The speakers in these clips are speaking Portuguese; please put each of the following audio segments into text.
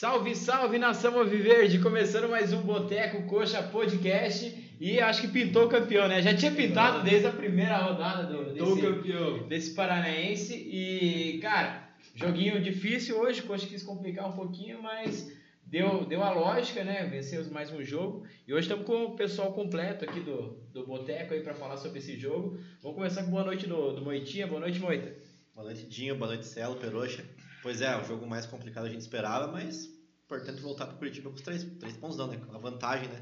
Salve, salve nação Alviverde! Começando mais um Boteco Coxa Podcast e acho que pintou campeão, né? Já tinha pintado desde a primeira rodada do, desse, campeão. desse Paranaense e, cara, joguinho difícil hoje, Coxa quis complicar um pouquinho, mas deu, deu a lógica, né? Vencemos mais um jogo e hoje estamos com o pessoal completo aqui do, do Boteco aí para falar sobre esse jogo. Vamos começar com boa noite do, do Moitinha. Boa noite, Moita. Boa noite, Dinho. Boa noite, Celo, Peroxa. Pois é, o jogo mais complicado a gente esperava, mas importante voltar para Curitiba com os três, três pontos não, né? Com a vantagem, né?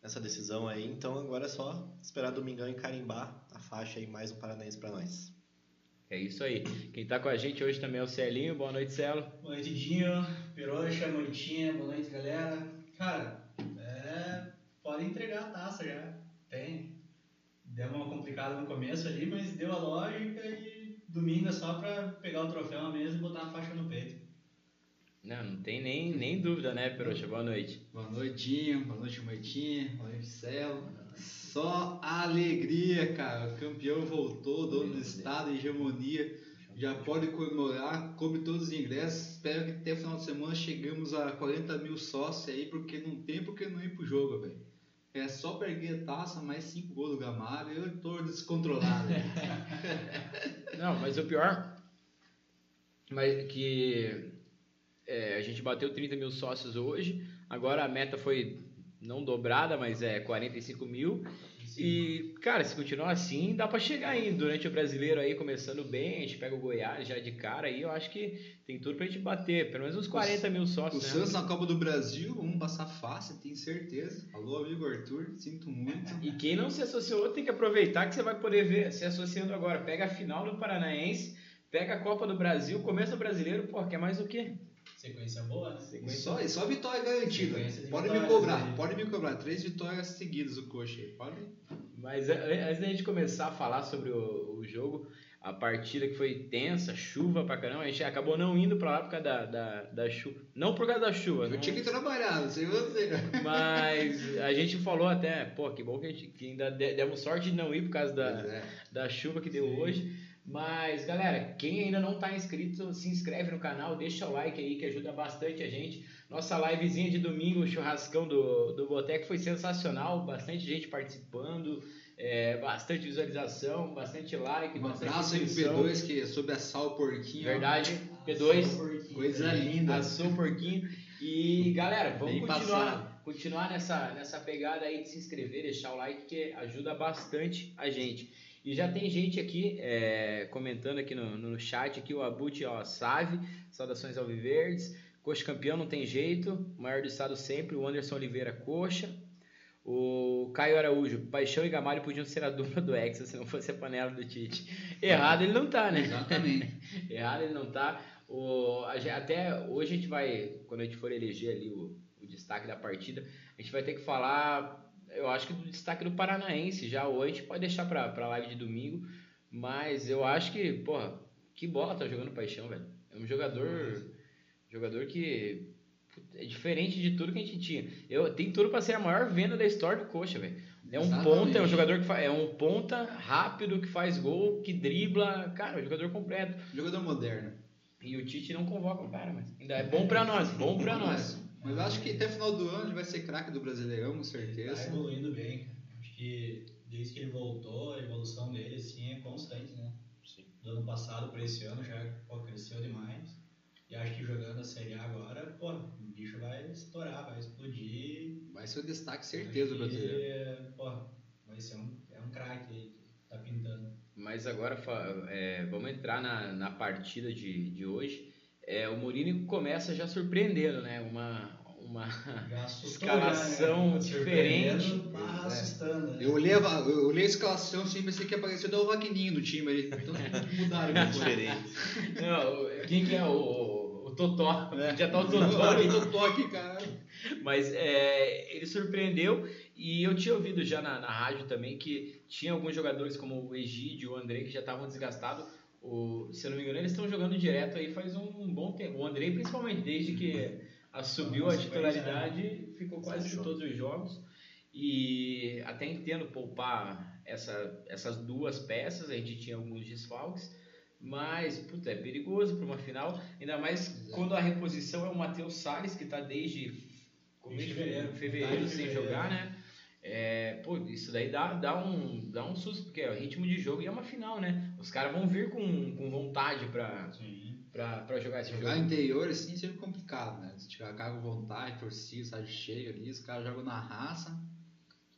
Nessa decisão aí. Então agora é só esperar domingão e carimbar a faixa aí, mais um paranaense para nós. É isso aí. Quem tá com a gente hoje também é o Celinho. Boa noite, Celo. Boa noite, Dinho, Peroxa, Moitinha, boa noite, galera. Cara, é, pode entregar a taça já. Tem. Deu uma complicada no começo ali, mas deu a lógica e domingo é só pra pegar o troféu mesa e botar a faixa no peito. Não, não tem nem, nem dúvida, né, Peroxa? Boa noite. Boa noitinho, boa noite, Moitinha, boa noite, Celo. Só alegria, cara. O campeão voltou, dono do estado, hegemonia. Já pode comemorar, come todos os ingressos. Espero que até o final de semana chegamos a 40 mil sócios aí, porque não tem porque não ir pro jogo, velho. É só perder a taça, mais 5 gols do Gamalho, eu tô descontrolado. Não, mas o pior mas que é, a gente bateu 30 mil sócios hoje. Agora a meta foi não dobrada, mas é 45 mil. E, cara, se continuar assim, dá pra chegar ainda. Durante o brasileiro aí, começando bem, a gente pega o Goiás já de cara aí, eu acho que tem tudo pra gente bater. Pelo menos uns 40 mil o sócios, né? Santos na Copa do Brasil, vamos passar fácil, tenho certeza. Alô, amigo Arthur, sinto muito. E quem não se associou tem que aproveitar que você vai poder ver se associando agora. Pega a final do Paranaense, pega a Copa do Brasil, começo do brasileiro, pô, quer mais o quê? Sequência boa, né? Sequência. Só, só vitória garantida. Pode me cobrar, aí. pode me cobrar. Três vitórias seguidas o coxa aí. Pode. Mas antes da gente começar a falar sobre o, o jogo, a partida que foi tensa, chuva pra caramba, a gente acabou não indo pra lá por causa da, da, da chuva. Não por causa da chuva, Eu não- tinha que trabalhar, não sei você. mas a gente falou até, pô, que bom que, a gente, que ainda de- demos sorte de não ir por causa da, é. da chuva que deu hoje. Mas, galera, quem ainda não tá inscrito, se inscreve no canal, deixa o like aí que ajuda bastante a gente. Nossa livezinha de domingo, o churrascão do, do Boteco foi sensacional, bastante gente participando, é, bastante visualização, bastante like, Um bastante abraço aí pro inscrição. P2 que soube assar o porquinho. Verdade, P2, Coisa linda. assou o porquinho. E galera, vamos Bem continuar, passado. continuar nessa, nessa pegada aí de se inscrever, deixar o like que ajuda bastante a gente. E já tem gente aqui é, comentando aqui no, no chat aqui, o Abut, ó, Save, saudações ao Viverdes, Coxa campeão não tem jeito, maior do estado sempre, o Anderson Oliveira Coxa, o Caio Araújo, Paixão e Gamalho podiam ser a dupla do Hexa se não fosse a panela do Tite. Errado ele não tá, né? Exatamente. Errado ele não tá. O, até hoje a gente vai, quando a gente for eleger ali o, o destaque da partida, a gente vai ter que falar, eu acho que do destaque do Paranaense já hoje, pode deixar pra, pra live de domingo, mas eu acho que, porra, que bola tá jogando Paixão, velho. É um jogador, jogador que é diferente de tudo que a gente tinha. Eu, tem tudo pra ser a maior venda da história do Coxa, velho. É um Exatamente. ponta, é um jogador que fa- é um ponta rápido, que faz gol, que dribla, cara, é um jogador completo. Jogador moderno. E o Tite não convoca o cara, mas ainda é bom pra nós, bom pra nós. Mas eu acho que até final do ano ele vai ser craque do Brasileirão, com Tá certeza. evoluindo bem, cara. Acho que desde que ele voltou, a evolução dele assim, é constante, né? Do ano passado para esse ano já pô, cresceu demais. E acho que jogando a Série A agora, pô, o bicho vai estourar, vai explodir. Vai ser o destaque certeza do que, Brasileiro. Pô, vai ser um, é um craque aí que tá pintando. Mas agora é, vamos entrar na, na partida de, de hoje. É, o Mourinho começa já surpreendendo, né? Uma, uma escalação já, né? diferente. Surpreendendo, bah, Pois é. assustando, né? Eu olhei, a, eu olhei a escalação assim, pensei que ia aparecer até o Wagninho no time aí. Então mudaram depois. Diferente. Não, quem que é o, o, Totó? É. Já tá o Totó Olha ali. o toque, cara. Mas é, ele surpreendeu e eu tinha ouvido já na, na rádio também que tinha alguns jogadores como o Egídio, o André que já estavam desgastados. O, se eu não me engano, eles estão jogando direto aí faz um bom tempo. O André, principalmente, desde que assumiu a Nossa, titularidade, ficou quase em todos os jogos. E até entendo poupar essa, essas duas peças, a gente tinha alguns desfalques, Mas, puta, é perigoso para uma final, ainda mais quando a reposição é o Matheus Salles, que tá desde começo de fevereiro. fevereiro, sem jogar, né? É, pô, isso daí dá, dá, um, dá um susto, porque é o ritmo de jogo e é uma final, né? Os caras vão vir com, com vontade pra, Sim. pra, pra jogar esse Jogar jogo. interior assim é sempre complicado, né? Se tiver carga com vontade, torcida, estádio cheio ali, os caras jogam na raça.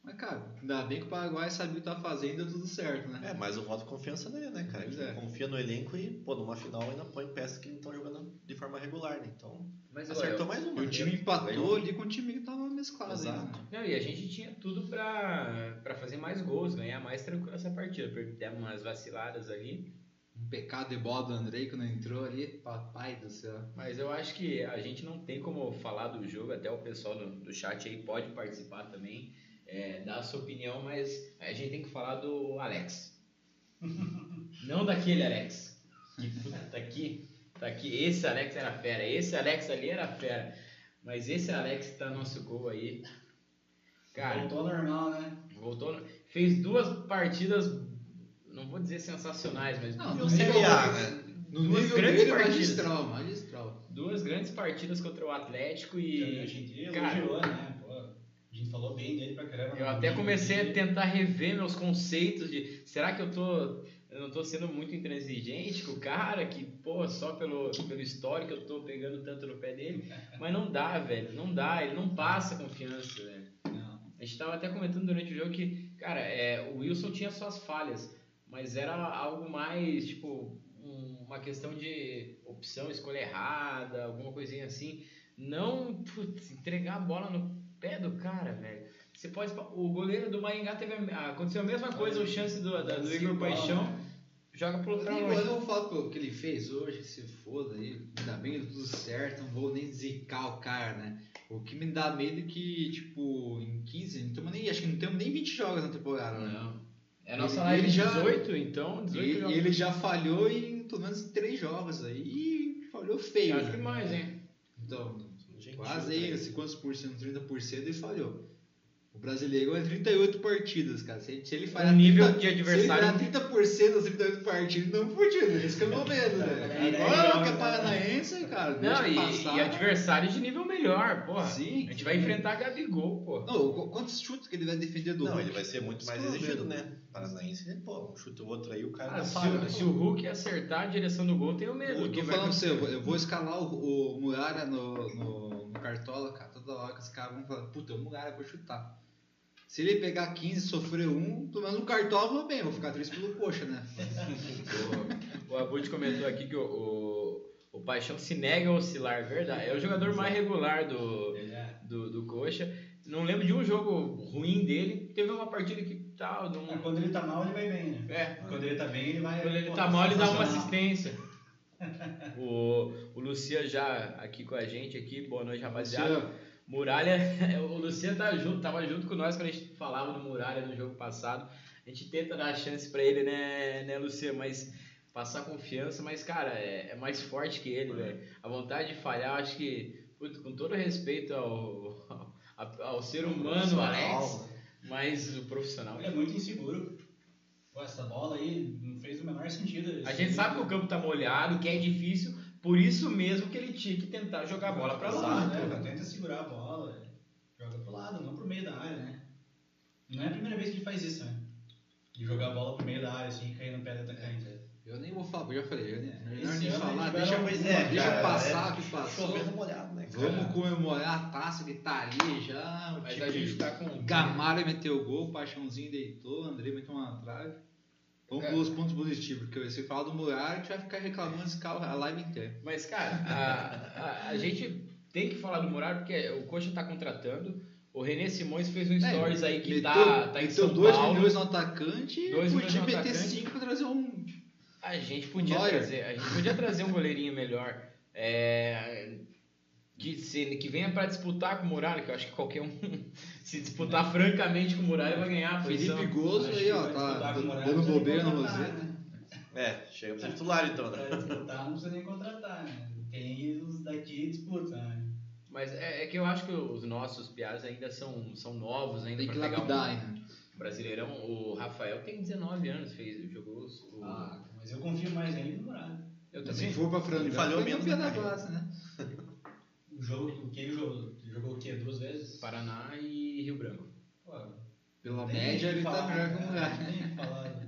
Mas, cara, ainda bem que o Paraguai sabia o que tá fazendo e deu tudo certo, né? É, mas o voto de confiança nele, né, cara? Pois é. confia no elenco e, pô, numa final ainda põe peças que não estão jogando de forma regular, né? Então, Mas acertou olha, mais uma. E o time né? empatou Ganhou. ali com o time que tava mesclado Exato. né? não, e a gente tinha tudo pra, pra fazer mais gols, ganhar mais tranquilo essa partida. Demos umas vaciladas ali. Um pecado de bola do Andrei que não entrou ali. Papai do céu. Mas eu acho que a gente não tem como falar do jogo, até o pessoal do, do chat aí pode participar também, é, dar a sua opinião, mas a gente tem que falar do Alex. não daquele Alex. Que puta, tá aqui, tá aqui. Esse Alex era fera, esse Alex ali era fera. Mas esse Alex tá no nosso gol aí. Cara, Voltou ao normal, né? voltou. no- Fez duas partidas, não vou dizer sensacionais, mas Não, no o Série nível, A, né? no Duas nível grandes dele, partidas. magistral, magistral. duas grandes partidas contra o Atlético a e. gente cara, elogiou, né? Pô, a gente falou bem dele pra caramba. Eu até comecei a tentar rever meus conceitos de será que eu tô eu não tô sendo muito intransigente com o cara que, pô, só pelo, pelo histórico eu tô pegando tanto no pé dele, mas não dá, velho, não dá, ele não passa confiança, velho. Não. A gente tava até comentando durante o jogo que, cara, é, o Wilson tinha suas falhas, mas era algo mais, tipo, um- uma questão de opção, escolha errada, alguma coisinha assim. Não, putz, entregar a bola no pé do cara, velho. Você pode. O goleiro do Maringá teve. a- Aconteceu a mesma coisa, o chance do, da- do Igor Paixão. Joga pro nem- longe. eu não vou falar o que ele fez hoje, que se foda aí. Ainda bem que deu tudo certo, não vou nem zicar o cara, né? O que me dá medo é que, tipo, em 15, não temos nem, acho que não temos nem 20 jogos na temporada, né? Não. É a nossa Ele- live ele já- 18, então. 18 E, jogos. e ele já falhou em pelo menos três jogos aí. E falhou feio. Acho né? que mais, hein? Então, Gentil, quase né? aí, assim, quantos por cento? 30% ele falhou. O brasileiro é 38 partidas, cara. Se, se ele falhar O nível 30, de adversário- Se ele falhar 30% das 38 partidas, não fudido. Esse que é o meu medo, né? É, Agora é, que é é, paranaense, cara, Não, deixa e, passar. e adversários de nível melhor, porra. Sim. A gente vai enfrentar Gabigol, pô. Não, qu- quantos chutes que ele vai defender do Não, Hulk? ele vai ser muito mais que é o exigido, né? Paranaense, pô, um chute ou outro aí, o cara Ah, dá se, o, né, se o Hulk acertar a direção do gol, eu tenho medo. Eu que tô vai falando pra você, eu acontecer. vou, eu vou escalar o, o Muralha no, no, no Cartola, cara. Toda hora que os caras vão falar, puta, o Muralha, eu vou chutar. Se ele pegar 15 e sofrer um, pelo menos no Cartola eu vou bem, vou ficar triste pelo coxa, né? O, o Abud comentou aqui que o, o, o Paixão se nega a oscilar, verdade. É o jogador mais regular do, é. do, do Coxa. Não lembro de um jogo ruim dele. Teve uma partida que tal. Não... É, Quando ele tá mal, ele vai bem, né? É, Quando ele tá bem, ele vai. Quando ele pô, tá mal, ele dá uma assistência. O, o Lucia já aqui com a gente aqui, boa noite rapaziada. Luciano. Muralha, o Luciano tá junto, tava junto com nós quando a gente falava do Muralha no jogo passado. A gente tenta dar chance pra ele, né, né, Luciano? Mas passar confiança, mas cara, é, é mais forte que ele, velho. A vontade de falhar, acho que, putz, com todo respeito ao, ao, ao ser humano, Alex, mas o profissional. Ele é muito inseguro. Pô, essa bola aí não fez o menor sentido. A gente sabe que o campo tá molhado, que é difícil, por isso mesmo que ele tinha que tentar jogar a bola pra Exato, longe. né? Tenta segurar a bola, joga pro lado, não pro meio da área, né? Não é a primeira vez que ele faz isso, né? De jogar a bola pro meio da área, assim, cair no pé do atacante. Eu nem vou falar, eu já falei, eu nem, melhor Esse nem ano falar, deixa, Pois é, deixa cara, passar é o que passou. Molhado, né? Vamos comemorar a taça que tá ali já. O Mas time a gente tá com. Gamalho meteu o gol, Paixãozinho deitou, André meteu uma trave. Vamos É. pelos pontos positivos, porque se falar do Muralha, a gente vai ficar reclamando desse carro a live inteira. Mas, cara, a, a, a gente tem que falar do Muralha porque o Coxa tá contratando. O René Simões fez um stories aí que meteu, tá, tá em São 2 Paulo. milhões no atacante e Dois milhões podia no meter atacante. 5 pra trazer um. A gente podia trazer, a gente podia trazer um goleirinho melhor. É, que, se, que venha pra disputar com o Muralha, que eu acho que qualquer um se disputar francamente com o Muralha vai ganhar a posição. Felipe Gozo aí, ó, tá disputar com o Moraes, dando bobeira no Roseta. né? É, chega pra ser titular então, né? Pra disputar, não precisa nem contratar, né? Tem os daqui disputam, né? Mas é, é que eu acho que os nossos piadas ainda são, são novos ainda Tem que pra pegar lapidar um ainda. Brasileirão. O Rafael tem 19 anos, fez, jogou os- o, Ah, Mas eu confio mais ainda no Muralha. Eu Se também. for pra frangar, Ele falhou menos da né? O jogo, que ele jogou? Ele jogou o quê? Duas vezes? Paraná e Rio Branco. Pô, Pela média, ele tá falar, melhor que o né? Muralha. Falar.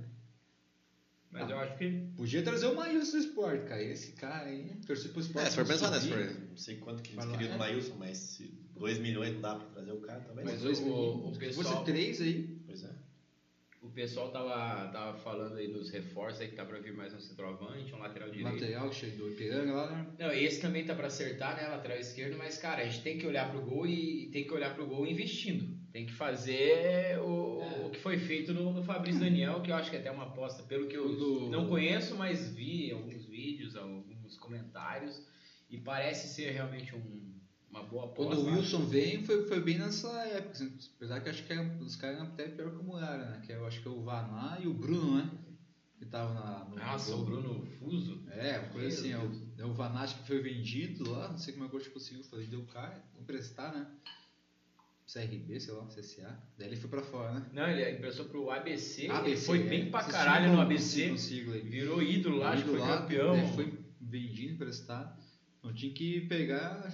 Mas Ah. eu acho que. Podia trazer o Maílson do esporte, cara. Esse cara aí, torcer pro esporte. É, se for pensar, né? Subir. for, não sei quanto que eles queriam do. Maílson, mas se 2 milhões não dá pra trazer o cara também. Mas Dois o- meninos. o Se pessoal- fosse três aí. Pessoal tava, tava falando aí dos reforços aí que tá pra vir mais um centroavante, um lateral direito. Lateral cheio do Ipiranga lá, né? Não, esse também tá pra acertar, né? Lateral esquerdo, mas, cara, a gente tem que olhar pro gol e tem que olhar pro gol investindo. Tem que fazer o, É. o que foi feito no, no Fabrício Daniel, que eu acho que é até uma aposta, pelo que eu Do- não conheço, mas vi alguns vídeos, alguns comentários, e parece ser realmente um- uma boa aposta. Quando o Wilson veio, foi, foi bem nessa época. assim, apesar que acho que era- os caras eram até pior que o Muralha, né? Que eu acho que é o Vaná e o Bruno, né? Que estavam na. no Nossa, gol. o Bruno Fuso. É, uma coisa assim, é o, é o Vaná que foi vendido lá, não sei como é que o conseguiu fazer, deu o cara, emprestar, né? CRB, sei lá, CSA. Daí ele foi pra fora, né? Não, ele emprestou pro ABC, ele ABC, foi é. bem pra caralho no ABC, sigla virou ídolo lá, acho que foi campeão. foi vendido, emprestado. Então tinha que pegar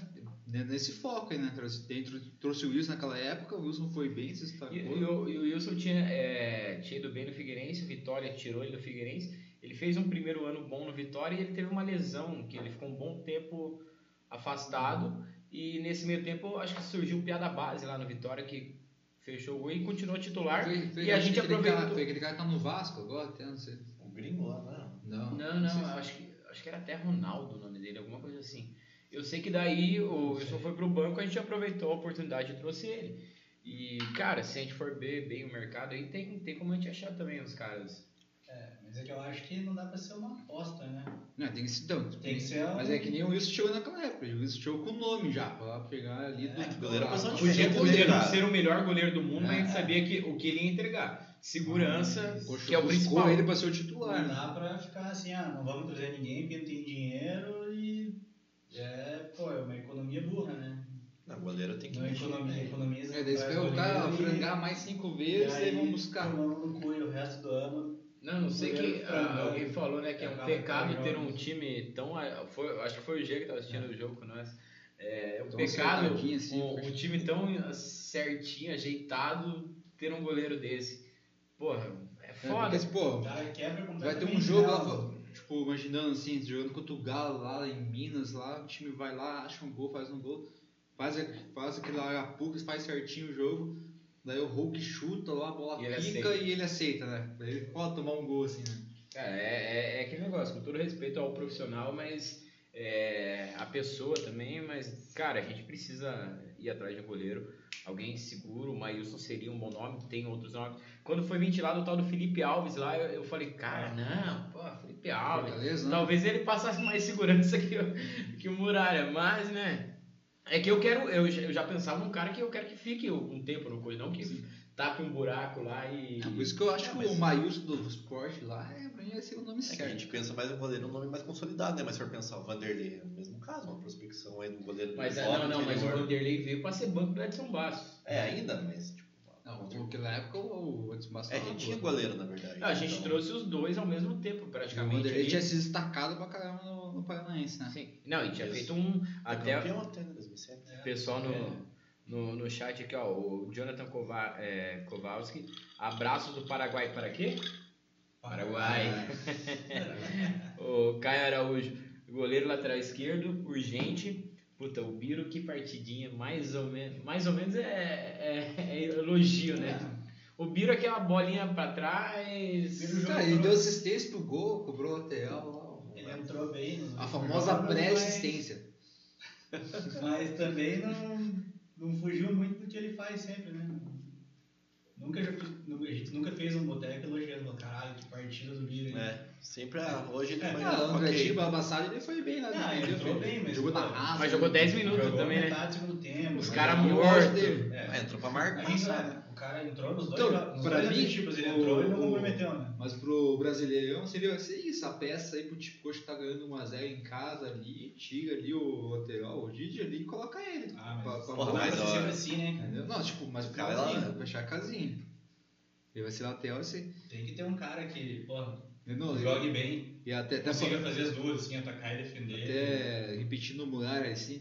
nesse foco aí, né? Trouxe, dentro, trouxe o Wilson naquela época, o Wilson foi bem, se E, destacou. e o, e o Wilson tinha, é, tinha ido bem no Figueirense, o Vitória tirou ele do Figueirense. Ele fez um primeiro ano bom no Vitória e ele teve uma lesão, que ele ficou um bom tempo afastado. E nesse meio tempo, acho que surgiu o Piada Base lá no Vitória, que fechou o gol e continuou titular. Foi- foi- e a gente aproveitou. Cara, foi aquele cara que tá no Vasco agora, até não sei. O gringo lá, não. Não, Não, não, sei se- acho que, acho que era até Ronaldo o nome dele, alguma coisa assim. Eu sei que daí o Wilson foi pro banco, a gente aproveitou a oportunidade e trouxe ele. E, cara, se a gente for ver bem o mercado, aí tem, tem como a gente achar também os caras. É, mas é que eu acho que não dá pra ser uma aposta, né? Não, tem que ser. Então, Tem que ser um- Mas é que nem o Wilson chegou naquela época. O Wilson chegou com o nome já, pra pegar ali do. É, que goleiro é Ah, posição não, Podia, não cara? ser o melhor goleiro do mundo, mas a gente É. sabia que, o que ele ia entregar. Segurança, coach que é o principal. ele pra ser o titular. Não né? dá pra ficar assim, ah, não vamos trazer ninguém porque não tem dinheiro. É, pô, é uma economia burra, né? Não, goleiro tem que Não investir. economia, economiza. É, daí traz espera o cara goleiro e- frangar mais cinco vezes e aí, vão buscar. tomando no cu o resto do ano. Não, não sei que frango, ah, alguém falou, né, que é um pecado ter um time tão. ah, Foi, acho que foi o G que tava assistindo o jogo com nós. É um Tão pecado assim, um, um time tão certinho, ajeitado, ter um goleiro desse. Porra, é É, foda. porque, assim, pô, quebra vai ter um jogo lá. Tipo, imaginando assim, jogando contra o Galo lá em Minas, lá, o time vai lá, acha um gol, faz um gol, faz, faz aquele arapuca, faz certinho o jogo, daí o Hulk chuta lá, a bola E pica e ele aceita, né? Daí Ele pode tomar um gol assim, né? Cara, é, é, é aquele negócio, com todo respeito ao profissional, mas é, a pessoa também, mas, cara, a gente precisa ir atrás de um goleiro, alguém seguro, o Maílson seria um bom nome, tem outros nomes. Quando foi ventilado o tal do Felipe Alves lá, eu, eu falei, cara, não, pô, Felipe Alves. Fortaleza, né? Talvez ele passasse mais segurança que o, que o Muralha, mas, né? É que eu quero, eu, já- eu já pensava num cara que eu quero que fique um tempo no coisa, não que tape um buraco lá e. É, por isso que eu acho É, que mas- o Maílson do esporte lá, é, vai ser o nome É que a certo. gente pensa mais no goleiro, um nome mais consolidado, né? Mas se for pensar o Vanderlei, é o mesmo caso, uma prospecção aí do goleiro do Mas é, jovem, não, não, mas o. Vanderlei veio pra ser banco do Edson Bastos. É, ainda, mas tipo. Não, naquela época o Edson Bastos É, a gente tinha goleiro, na verdade. A gente então- trouxe os dois ao mesmo tempo, O praticamente. Vanderlei ali. tinha se destacado pra caramba no, no Paranaense, né? Sim. Não, e tinha Isso. feito um. Até campeão até, né? 2007. o pessoal no, no, no chat aqui, ó. O Jonathan Kova, é, Kowalski. Abraços do Paraguai para quê? Paraguai. O Caio Araújo, goleiro lateral esquerdo, urgente. Puta, o Biro, que partidinha, mais ou menos. Mais ou menos é, é- é elogio, né? O Biro, aquela bolinha pra trás. Cara, ele deu assistência pro gol, cobrou lateral. Ele entrou bem. no- A famosa pré-assistência. Mas, mas também não, não fugiu muito do que ele faz sempre, né? Nunca, já fiz- nu- a gente nunca fez um boteco elogiando, caralho, que partida do hein?" É, sempre a, hoje ele É, foi Ah, o André ok. Tiba, passado, ele foi bem lá. Ah, né? ele entrou bem, mas- Jogou na raça. Mas jogou 10 minutos Jogou também, né? tempo. Os mas caras mortos. É. Ah, entrou pra A marcar. sabe, o cara entrou nos dois, Então, nos pra dois mim, objetivos, ele entrou e não comprometeu, né? Mas pro Brasileirão seria ser isso, a peça aí pro tipo coxa tá ganhando 1x0 em casa ali, tira ali o lateral, o Didi ali e coloca ele. Ah, pra- mas pra- não mas, ó, sempre assim, né? Entendeu? Não, tipo, mas O cara é lá, né? fechar a casinha. Ele vai ser lateral ser. Tem que ter um cara que, porra, Não, Jogue bem, E até, até, consiga fazer as duas, assim, atacar e defender. até repetindo o Muralha, assim,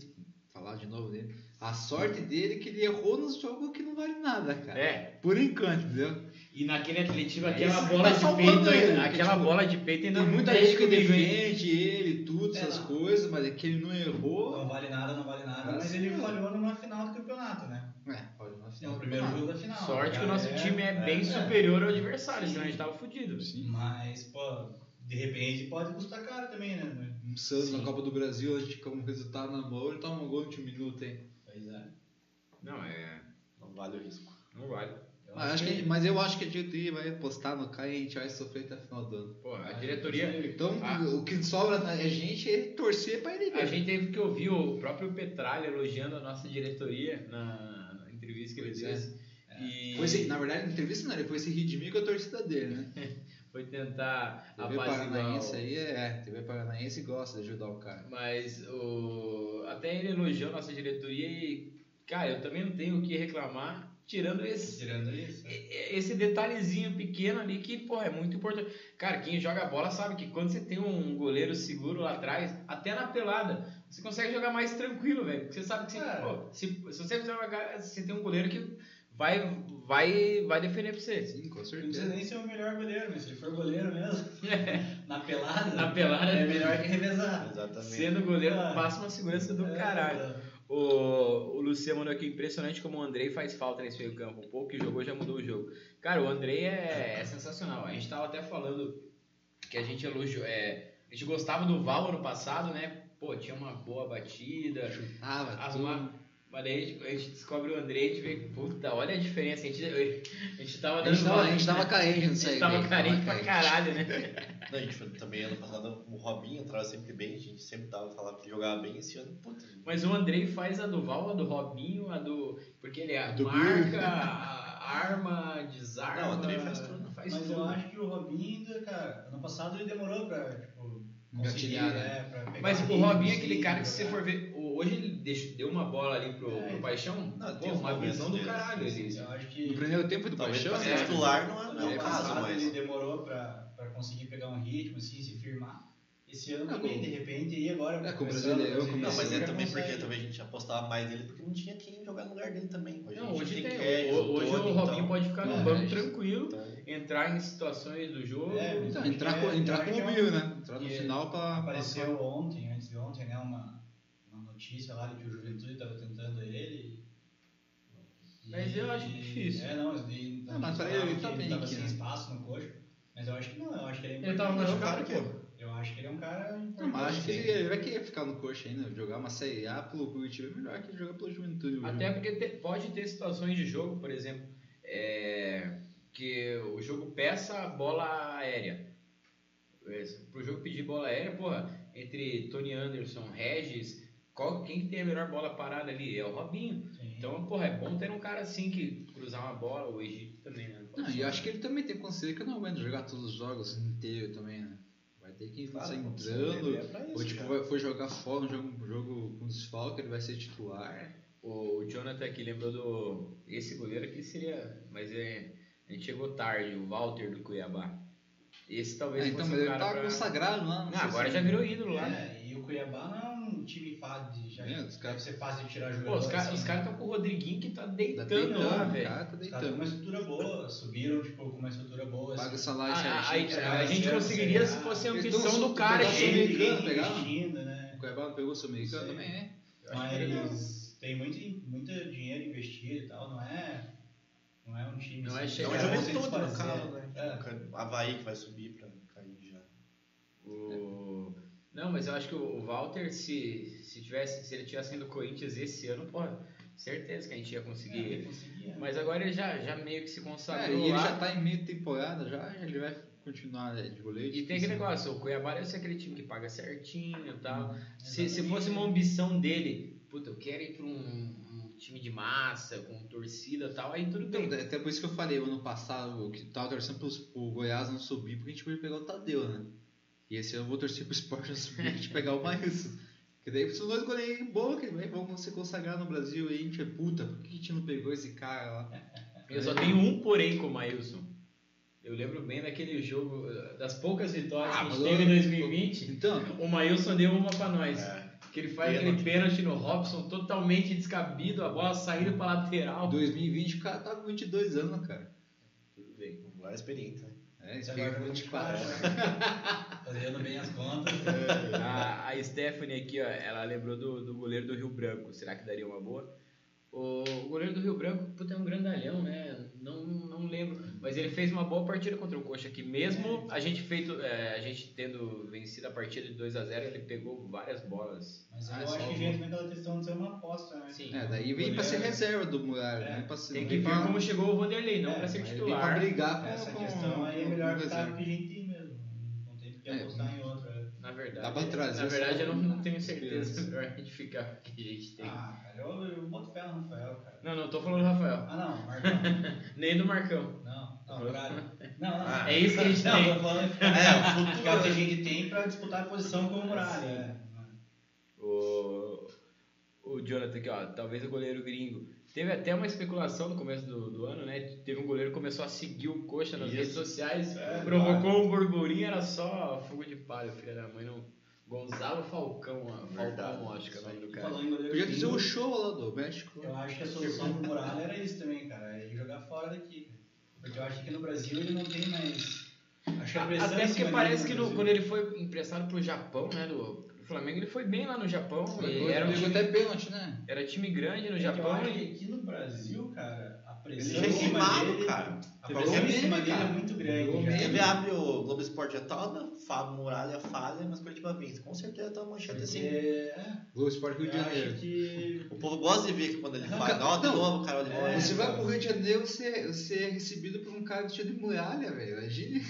falar de novo dele. A sorte dele é que ele errou nos jogos que não vale nada, cara. É. Por enquanto, entendeu? E naquele atletivo, É aquela que bola tá de peito, ele, aquela tipo, bola de peito ainda Tem muita gente que defende ele, tudo, É, essas não. coisas, mas é que ele não errou. Não vale nada, não vale nada, mas ele é. falhou numa final do campeonato, né? É, pode não É o primeiro jogo da final. Sorte que o Cara, nosso é- time é bem é. superior ao adversário, senão a gente tava fudido. Sim. Mas, pô, de repente pode custar caro também, né? Um Santos na. Copa do Brasil, a gente com um resultado na mão, ele toma um gol no último minuto, hein? Pois é. Não, é. Não vale o risco. Não vale. Eu Mas, acho que, mas eu acho que a diretoria vai apostar no cara e a gente vai sofrer até o final do ano. Pô, a diretoria. Então, Ah. o que sobra a gente é torcer pra ele A ganhar. gente teve que ouvir o próprio Petralha elogiando a nossa diretoria na, entrevista que ele fez. E Foi na verdade, na entrevista não, ele foi se redimir com a torcida dele, né? foi tentar TV apaziguar. Paranaense o- aí é, TV Paranaense gosta de ajudar o cara. Mas o... até ele elogiou a nossa diretoria e, cara, eu também não tenho o que reclamar, tirando esse, Tirando isso. esse detalhezinho pequeno ali que, pô, é muito importante. Cara, quem joga bola sabe que quando você tem um goleiro seguro lá atrás, até na pelada, você consegue jogar mais tranquilo, velho. Porque você sabe que você, Cara. pô, se, se você jogar, você tem um goleiro que vai, vai, vai defender pra você. Sim, com Não precisa certeza. nem ser o melhor goleiro, mas se ele for goleiro mesmo, na pelada, Na pelada. é melhor que revezar. Exatamente. Sendo goleiro, Ah. passa uma segurança do É, caralho. O, o Luciano mandou aqui, impressionante como o Andrei faz falta nesse meio campo. Um pouco que jogou já mudou o jogo. Cara, o Andrei é, é sensacional. A gente tava até falando que a gente elogiou. É, a gente gostava do Val ano passado, né? Pô, tinha uma boa batida. Ah, mas Arrumar. Mas daí a gente, a gente descobre o Andrei e a gente vê, puta, olha a diferença. A gente, a gente tava a dando gente tava, a gente tava carente né? nisso A gente tava carente pra carente. caralho, né? Não, a gente foi- também ano passado o Robinho entrava sempre bem, a gente sempre tava falando que jogava bem esse ano, puta. Mas o Andrei faz a do Val, a do Robinho, a do. Porque ele é a Do marca, a arma, desarma. Não, o Andrei faz tudo. Faz Mas tudo. eu acho que o Robinho, ainda, cara, ano passado ele demorou pra, tipo, conseguir, né? Pra pegar Mas o Robinho é assim, aquele cara que se você for ver. Hoje ele deixou- deu uma bola ali pro, É, pro Paixão. não, pô, uma visão do caralho. sim, Ele, Eu acho que No primeiro tempo do Paixão, pra é. titular não é, não é o caso, passado mas. ele demorou pra, pra conseguir pegar um ritmo, assim, se firmar. Esse ano É, também, de repente, e agora? É, com o começando, brasileiro, assim, com o Não, mas é também consegue. porque talvez a gente apostava mais nele porque não tinha quem jogar no lugar dele também. Hoje não, hoje tem. O- hoje Tony, o Robinho então- pode ficar no É, banco gente. tranquilo, então, entrar em situações do jogo. É, Então, entrar, com, É, entrar com o é Bill, um- né? Entrar no final pra. Apareceu ontem, né, notícia lá de que o Juventude estava tentando ele. e- Mas eu acho difícil. É, não, mas pra falavam ele tá que bem tava aqui, sem né? espaço no coxo. Mas eu acho que não, eu acho que ele é Ele tava importante. machucado, pô. Eu acho que ele é um cara Não, importante. mas acho que ele, ele vai querer ficar no coxa ainda. Jogar uma Série A pelo Curitiba é melhor que jogar pelo Juventude. Até porque te- pode ter situações de jogo, por exemplo, é, que o jogo peça a bola aérea. É, Pro jogo pedir bola aérea, porra, entre Tony Anderson, Regis, qual, quem que tem a melhor bola parada ali? É o Robinho. Sim. Então, porra, é bom ter um cara assim que cruzar uma bola, o Egito também, né? Não, e eu acho que ele também tem consciência que eu não aguento jogar todos os jogos inteiros também, né? Vai ter que ir Claro, sair entrando. é isso, ou tipo, for jogar fora, um jogo, um jogo com desfalque, ele vai ser titular. O Jonathan aqui lembrou do. Esse goleiro aqui seria. Mas é, a gente chegou tarde, o Walter do Cuiabá. Esse talvez Ah, então, fosse mas ele tá pra- consagrado lá. Não, sei agora já virou ídolo lá. né? É, e o Cuiabá não é um time fácil de já É, os caras- ser fácil de tirar Pô, jogador. os caras assim, né? caras estão com o Rodriguinho que tá Tá deitando, deitando, lá, o velho. cara tá Os caras têm deitando. uma estrutura boa, subiram tipo, com uma estrutura boa. Paga assim, salário A, a- certinho. a- a cara. gente A, conseguiria se A. fosse a ambição do cara. pegaram? investindo, né? O Cuiabá pegou o Sul-Americano Sei. também, é? É legal. Mas tem muito, muito dinheiro investido e tal, não é, não é um time Não é assim, chegar- É o Cara, Juventude, no caso, né? É. Havaí que vai subir pra cair já. O- Não, mas eu acho que o Walter, se, se, tivesse, se ele tivesse saindo do Corinthians esse ano, pô, certeza que a gente ia É, conseguir ele ele. conseguia. Mas agora ele já, já meio que se É, consagrou e ele lá. já tá em meio temporada, já ele vai continuar né, de goleiro. E tem aquele difícil. negócio, o Cuiabá deve ser aquele time que paga certinho e tal. Se, se exatamente. fosse uma ambição dele, puta, eu quero ir pra um, time de massa, com torcida e tal, aí tudo bem. Então, até por isso que eu falei, ano passado, que tava torcendo pro Goiás não subir, porque a gente podia pegar o Tadeu, né? E esse ano eu vou torcer pro Sport não subir, a gente pegar o Maílson. Porque daí são dois goleiros bons que vai- vão se consagrar no Brasil aí, a gente é puta, por que a gente não pegou esse cara lá? Eu só tenho um porém com o Maílson. Eu lembro bem daquele jogo, das poucas vitórias Ah, que a gente teve em eu- 2020. Então, O Maílson deu uma pra nós. É. Que ele faz Pênalti. aquele pênalti no Robson, totalmente descabido, a bola saindo pra lateral. 2020 o cara tá com 22 anos, cara. Tudo bem. É experiente, né? É, Você esse agora tá pegou 24, 24. fazendo bem as contas. A, a Stephanie aqui, ó, ela lembrou do, do goleiro do Rio Branco. Será que daria uma boa? O, o goleiro do Rio Branco, puta, é um grandalhão, né? Não, não lembro. Mas ele fez uma boa partida contra o Coxa aqui. Mesmo a gente feito, é, a gente tendo vencido a partida de 2 a 0 ele pegou várias bolas. Mas Ah, eu só acho que entra naquela questão de ser uma aposta, né? Sim. É, daí vem pra ser Goleiro. reserva do Muralha, É, né? Pra ser, Tem que ver pra- como chegou o Vanderlei, não É, pra ser ele vem pra titular. brigar com Essa com- questão aí é melhor que a gente tem mesmo. Não tem porque É. apostar em outro. é. Na verdade, Dá pra trazer na verdade eu não, não tenho certeza. criança. É melhor a gente ficar com o que a gente tem. Ah, cara, eu, eu boto fé no Rafael, cara. Não, não, tô falando do Rafael. Ah, não, Marcão. Nem do Marcão. Não, não, Muralha. Não, não. Ah, É isso que a gente não, tem. tô falando que É, o que futuro. é que a gente tem pra disputar a posição com o Muralha. é. O, o Jonathan aqui, ó, talvez o goleiro gringo. Teve até uma especulação no começo do, do ano, né? Teve um goleiro que começou a seguir o Coxa nas Isso. redes sociais, É, provocou um burburinho, era só fogo de palha, filha da mãe. Não... Gonzalo Falcão, ó. Falcão, acho que é o nome do cara. Podia fazer gringo, o show lá do México. Eu acho que a solução pro Muralha era isso também, cara. É jogar fora daqui. Porque eu acho que no Brasil ele não tem mais. Acho que a Até porque parece que no quando ele foi emprestado pro Japão, né, do Flamengo, ele foi bem lá no Japão. Ele era, um Pegou time, até pênalti, né? era time grande no É que eu Japão acho que aqui no Brasil, cara, a Ele pressão já é queimado, dele, cara. A pressão em cima dele cara. é muito grande. Já. TV abre o Globo Esporte retorna, Fábio Muralha falha, mas Curitiba vence. Com certeza tá uma manchete Porque, assim. é, Globo Esporte Rio de eu Janeiro. que. O povo gosta de ver que quando ele Não, faz, cara, ó, de não. novo, cara, de É, novo. Você vai cara. pro Rio de Janeiro, você, você é recebido por um cara vestido de muralha, velho. Imagina.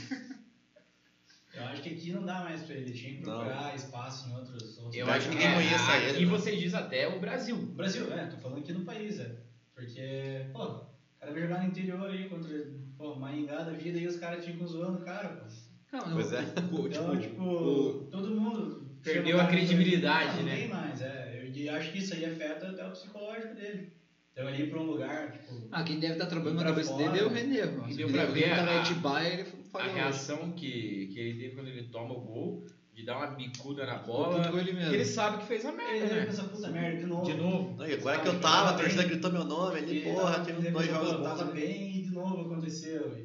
Eu acho que aqui não dá mais pra ele. Tinha que procurar espaço em outros. outros eu acho que ninguém é, conheça ele, E você diz até o Brasil. Brasil, é, tô falando aqui no país, é. Porque, pô, cara vai jogar no interior aí contra, pô, Maringá da vida e os caras ficam zoando o cara, pô. Não, Pois é. Tipo, Então, tipo, o- todo mundo. Perdeu a credibilidade, não, né? Não tem mais, é. Eu acho que isso aí afeta até o psicológico dele. Então, ele ir pra um lugar, tipo. Ah, quem deve estar trabalhando na cabeça fora. dele é o Renê, mano. E deu pra ver Ele tá a- na Atibaia, ele A falou. reação que, que ele teve quando ele toma o gol, de dar uma bicuda na Bola, ele mesmo. ele sabe que fez a merda, Ele né? pensa, puta merda, de novo. De novo. Não, agora que eu tava, a torcida gritou meu nome, Ele porra, teve dois jogos pô, bons. Tava ali. bem e de novo aconteceu.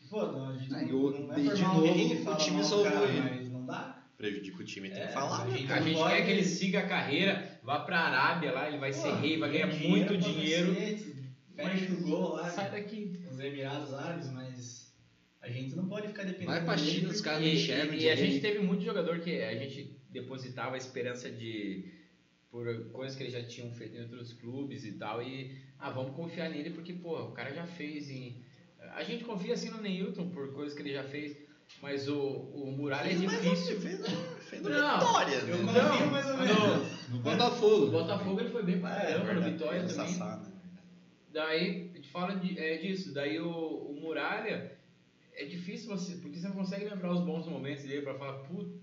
E, pô, não, a gente não, e o- não é de a novo, gente o fala time salvou ele. Mas não dá. Prejudica o time, tem É, que falar, a né? gente- A gente quer que ele siga a carreira, vá pra Arábia lá, ele vai ser rei, vai ganhar muito dinheiro. Fecha o gol lá Sai daqui. nos Emirados Árabes, mas a gente não pode ficar dependendo Vai pra China, os caras E, não enxergam. e- e a gente teve muito jogador que a gente depositava a esperança de por coisas que ele já tinham feito em outros clubes e tal e ah vamos confiar nele porque pô o cara já fez em a gente confia assim no Neilton por coisas que ele já fez mas o, o Muralha é Fez mais difícil fez, fez uma Não, vitória, eu né? confio Não, mais ou no- menos. No Botafogo. o Botafogo ele foi bem pra É, caramba no verdade, Vitória essa também né? Daí, a gente fala de, é, disso. Daí o, o Muralha, é difícil você, porque você não consegue lembrar os bons momentos dele pra falar, puta,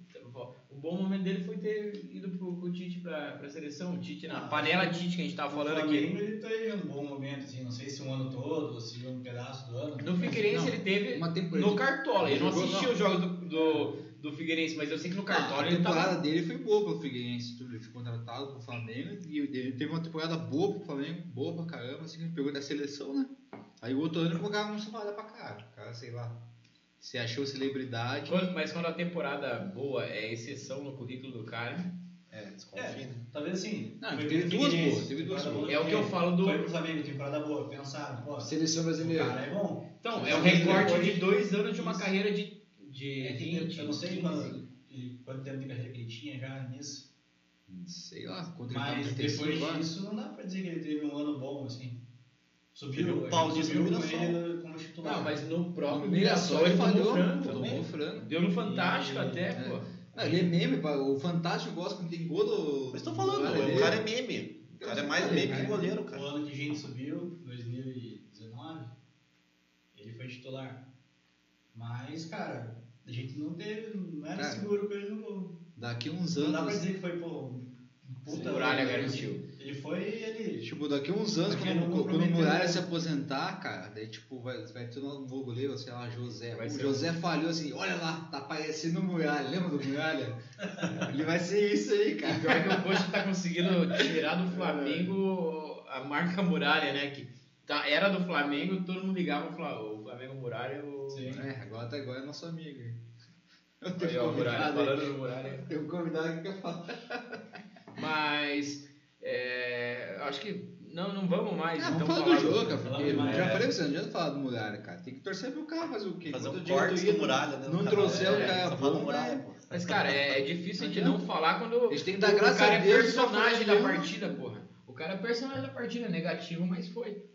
o bom momento dele foi ter ido pro, com o Tite pra, pra seleção. O Tite na Ah, panela Tite que a gente tava falando Flamengo aqui. ele teve um bom momento, assim, não sei se um ano todo, ou se um pedaço do ano. No Figueirense ele teve uma temporada. no Cartola. Ele não assistiu os jogos do, do, do Figueirense, mas eu sei que no Cartola a ele temporada tava. dele foi boa pro Figueirense, tudo. Ele foi contratado pro Flamengo e ele teve uma temporada boa pro Flamengo, boa pra caramba, assim, que ele pegou da seleção, né? Aí o outro ano ele colocava um sofá pra cara. O cara, sei lá, se achou celebridade. Quando- Mas quando a temporada boa é exceção no currículo do cara, É, desconfia, É, né? talvez assim. Não, teve pro duas boas, teve duas boas. boa é o que eu falo do. Foi pro Flamengo, temporada boa, pensaram, pô, Seleção o brasileira. cara é bom. Então, é o Mas recorte de dois anos de uma Isso. carreira de, de É que 20. eu não sei 15. quando, quanto tempo de carreira que ele tinha já nisso. Sei lá, quanto ele Mas tava, depois 35 anos. disso não dá pra dizer que ele teve um ano bom, assim. Subiu, um a pau subiu no Mirassol. como titular. Não, mas no próprio Mirassol ele falhou, frango. tomou frango. Deu no Fantástico E- até, é. pô. Ah, ele é meme, o Fantástico gosta quando tem gol do. Mas tô falando, do o dele. cara é meme. O cara é mais meme que goleiro, O cara. ano que a gente subiu, 2019, ele foi titular. Mas, cara, a gente não teve, não era Cara, seguro com ele no gol. Daqui uns Não dá anos. pra dizer que foi, pô, puta Muralha goleiro, garantiu. Ele foi ele. Tipo, daqui uns anos, Porque quando, quando o Muralha se aposentar, cara, daí tipo, vai, vai ter um novo goleiro, sei lá, José. Vai o José falhou assim, olha lá, tá parecendo o Muralha, lembra do Muralha? Ele vai ser isso aí, cara. Pior que o Coxa tá conseguindo tirar do Flamengo a marca muralha, né? Que tá- era do Flamengo, todo mundo ligava o Fla- o Flamengo muralha. O... Sim. É, agora, tá- agora é nosso amigo. Eu Aí, tenho ó, um o muralha, aí. falando do muralha. Tem um convidado que eu falo. Mas é, acho que não, não vamos mais. Ah, então vamos falar falar do jogo, cara, porque já falei pra você, não adianta falar do Muralha, cara. Tem que torcer pro cara fazer o quê? Fazer um corte tu ia, do muralha, né? Não trouxer o É, cara muralha, né? pô. Mas, cara, é, é difícil a gente Não não falar quando A gente tem que dar o graças cara a Deus é personagem da partida, porra. O cara é personagem da partida, negativo, mas foi.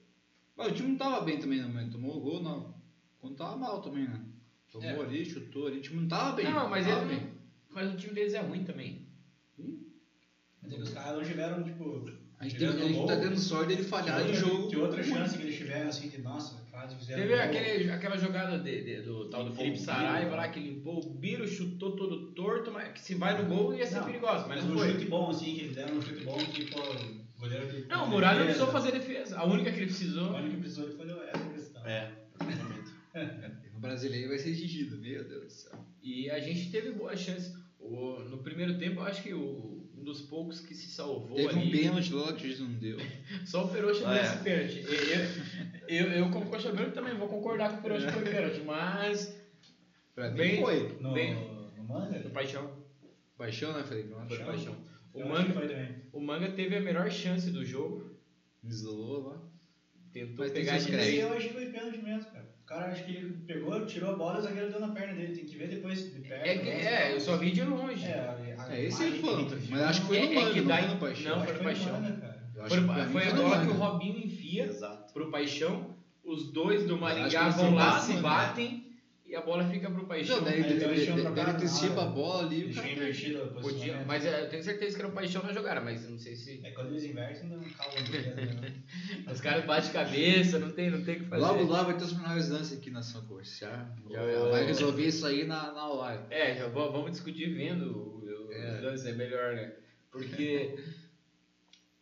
Mas o time não tava bem também, não, mas tomou o gol, não. Quando tava mal também, né? Tomou É. ali, chutou ali, o time não tava bem. não, mas, tava ele, bem. mas o time deles é ruim também. É os caras não tiveram, tipo. A gente, tem, a gente tá tendo sorte dele falhar de outra- jogo. Que outra chance que eles tiveram, assim, de nossa, quase fizeram. Teve aquele, aquela jogada de- de- do tal do Felipe Saraiva lá que limpou o Biro, chutou todo torto, mas que se vai no gol ia ser Não, perigoso, mas Mas não um foi. chute bom, assim, que eles deram um chute bom que, pô, o goleiro que. Não, o Muralha não precisou fazer defesa. A única que ele precisou. A única que precisou ele foi essa questão. É, exatamente. O brasileiro vai ser exigido, meu Deus do céu. E a gente teve boa chance. O, no primeiro tempo, eu acho que o, um dos poucos que se salvou Teve ali. um pênalti lá que o juiz não deu. Só o Peroxa Ah, não é. esse pênalti. Eu, eu, eu, como coxa branca, também vou concordar que o Peroxa foi pênalti, mas. Pra mim Bem- foi. No, Bem- no manga? Do paixão. Paixão, né, Felipe? Foi Paixão. O Manga, o Manga teve a melhor chance do jogo. Isolou lá. Tentou Mas pegar de três. eu acho que foi pênalti mesmo, cara. O cara acho que ele pegou, tirou a bola e o zagueiro deu na perna dele. Tem que ver depois de perto. É, que- é, eu só vi de longe. É, É, esse foi. que a gente Mas acho que foi É- no é Manga, que não dá- foi no Paixão. não, foi que no Paixão. Foi, que foi a no bola que o Robinho enfia Exato. pro Paixão. Os dois do Maringá que vão lá, se se batem, batem e a bola fica pro Paixão. Não, daí Aí ele tinham trocado antecipa na a bola ali. o tinham invertido a Podia, posição. mas é, eu tenho certeza que era o Paixão na jogada, mas não sei se. É quando eles invertem, não calma. né? Os caras batem cabeça, não tem, não tem o que fazer. Logo lá vai ter os menores lances aqui na São Coxa. Já, vai resolver isso aí na, na hora. É, já vamos discutir vendo o- o- É. os lances, é melhor, né? Porque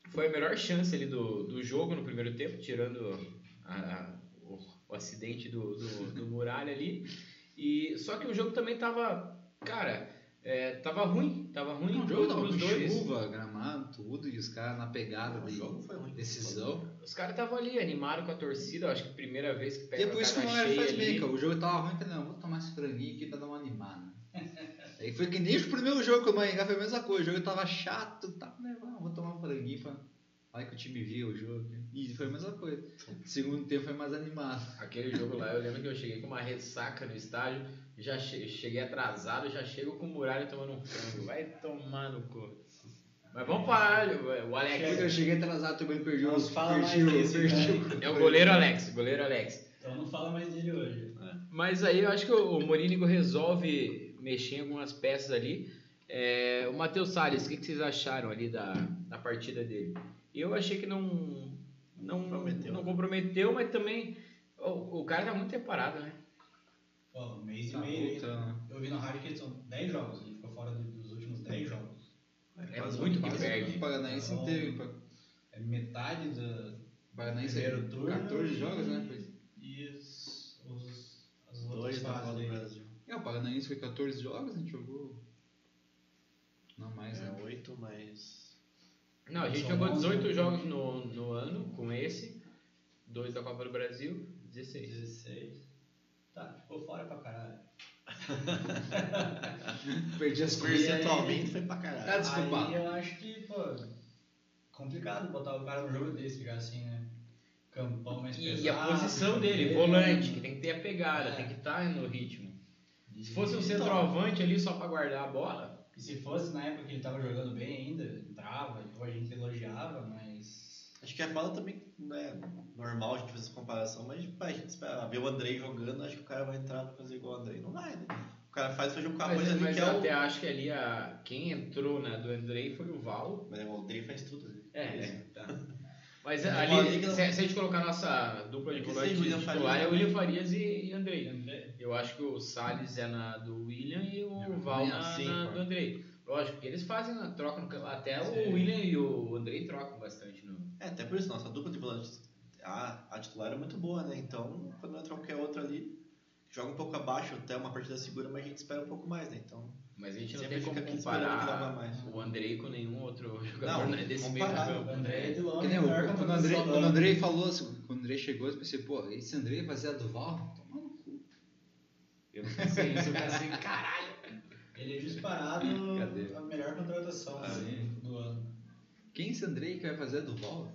foi a melhor chance ali do, do jogo no primeiro tempo, tirando a- o, acidente do, do, do Muralha ali. E, só que o jogo também tava, cara, é, tava ruim, tava ruim Não, o jogo tava pros com dois. chuva, gramado, tudo, e os caras na pegada O de jogo foi ruim. decisão. Os caras estavam ali animados com a torcida, eu acho que primeira vez que E pega é por a isso que o cheia faz bem, cara. O jogo tava ruim, eu falei, não, vou tomar esse franguinho aqui pra dar uma animada. Aí foi que nem o primeiro jogo que o Maringá foi a mesma coisa. O jogo tava chato, tá, né? Não, vou tomar um franguinho pra. Aí que o time via o jogo. E foi a mesma coisa. Segundo tempo foi mais animado. Aquele jogo lá, eu lembro que eu cheguei com uma ressaca no estádio, já che- cheguei atrasado, já chego com o Muralha tomando um frango. Vai tomar no cu. Mas vamos parar, o Alex. Eu cheguei atrasado também, perdi o. Não fala perdi mais perdi o- É o goleiro Alex, goleiro Alex. Então não fala mais dele hoje. Mas aí eu acho que o Morínigo resolve mexer em algumas peças ali. É, o Matheus Salles, o que, que vocês acharam ali da, da partida dele? Eu achei que não, não, Comprometeu. não comprometeu, mas também o, o cara tá muito tempo parado, né? Ó, um mês Tá e meio. voltando. Eu vi no rádio que são 10 jogos. Ele ficou fora do- dos últimos 10 jogos. É muito que perde. O Paranaense Então, inteiro. pá. É metade do. O Paranaense é turno. 14 jogos, né? Pois. E os, os, as Dois na Copa do. Brasil. É, o Paranaense foi 14 jogos, a gente jogou. Não mais, né? É, oito, mas. Não, a gente São jogou 11, 18 né? jogos no, no ano com esse, dois da Copa do Brasil, 16. 16. Tá, ficou fora pra caralho. Perdi as Percentualmente foi pra caralho. Tá desculpado. Aí eu acho que, pô, complicado botar o cara num jogo desse, ficar assim, né? Campão mais pesado. E a posição dele, chover. volante, que tem que ter a pegada, É. tem que estar no ritmo. Se fosse um Então, centroavante ali só pra guardar a bola, E se fosse na época que ele tava jogando bem ainda, entrava, então a gente elogiava, mas. Acho que a fala também não é normal a gente fazer essa comparação, mas a gente espera ver o Andrei jogando, acho que o cara vai entrar pra fazer igual o Andrei. Não vai, né? O cara faz fazer com a mas, coisa ali mas que eu é o. até acho que ali a, quem entrou na do Andrei foi o Val. Mas o Andrei faz tudo. né? É, é. Tá. Mas uma ali, liga- se, se a gente colocar a nossa dupla de É sim, William titular, Farias. é William Farias e, e Andrei. Eu acho que o Salles é na do William e o Eu Val na, assim, na do Andrei. Lógico que eles fazem a troca no. Até Sim. o William e o Andrei trocam bastante no. É, até por isso, nossa dupla de volantes, a, a titular é muito boa, né? Então, quando entra qualquer outro ali, joga um pouco abaixo, até uma partida segura, mas a gente espera um pouco mais, né? Então, Mas a gente não Sempre tem como comparar mais. o Andrei com nenhum outro jogador Não, né, desse meio comparar, campo. O André é de longe, quando o contratação Andrei, do quando o ano. Andrei falou, assim, quando o Andrei chegou, eu pensei, pô, esse Andrei vai ser a Duval? Eu não pensei isso, eu pensei, caralho. Ele é disparado Cadê? a melhor contratação Ah, assim, do ano. Quem é esse Andrei que vai fazer a Duval?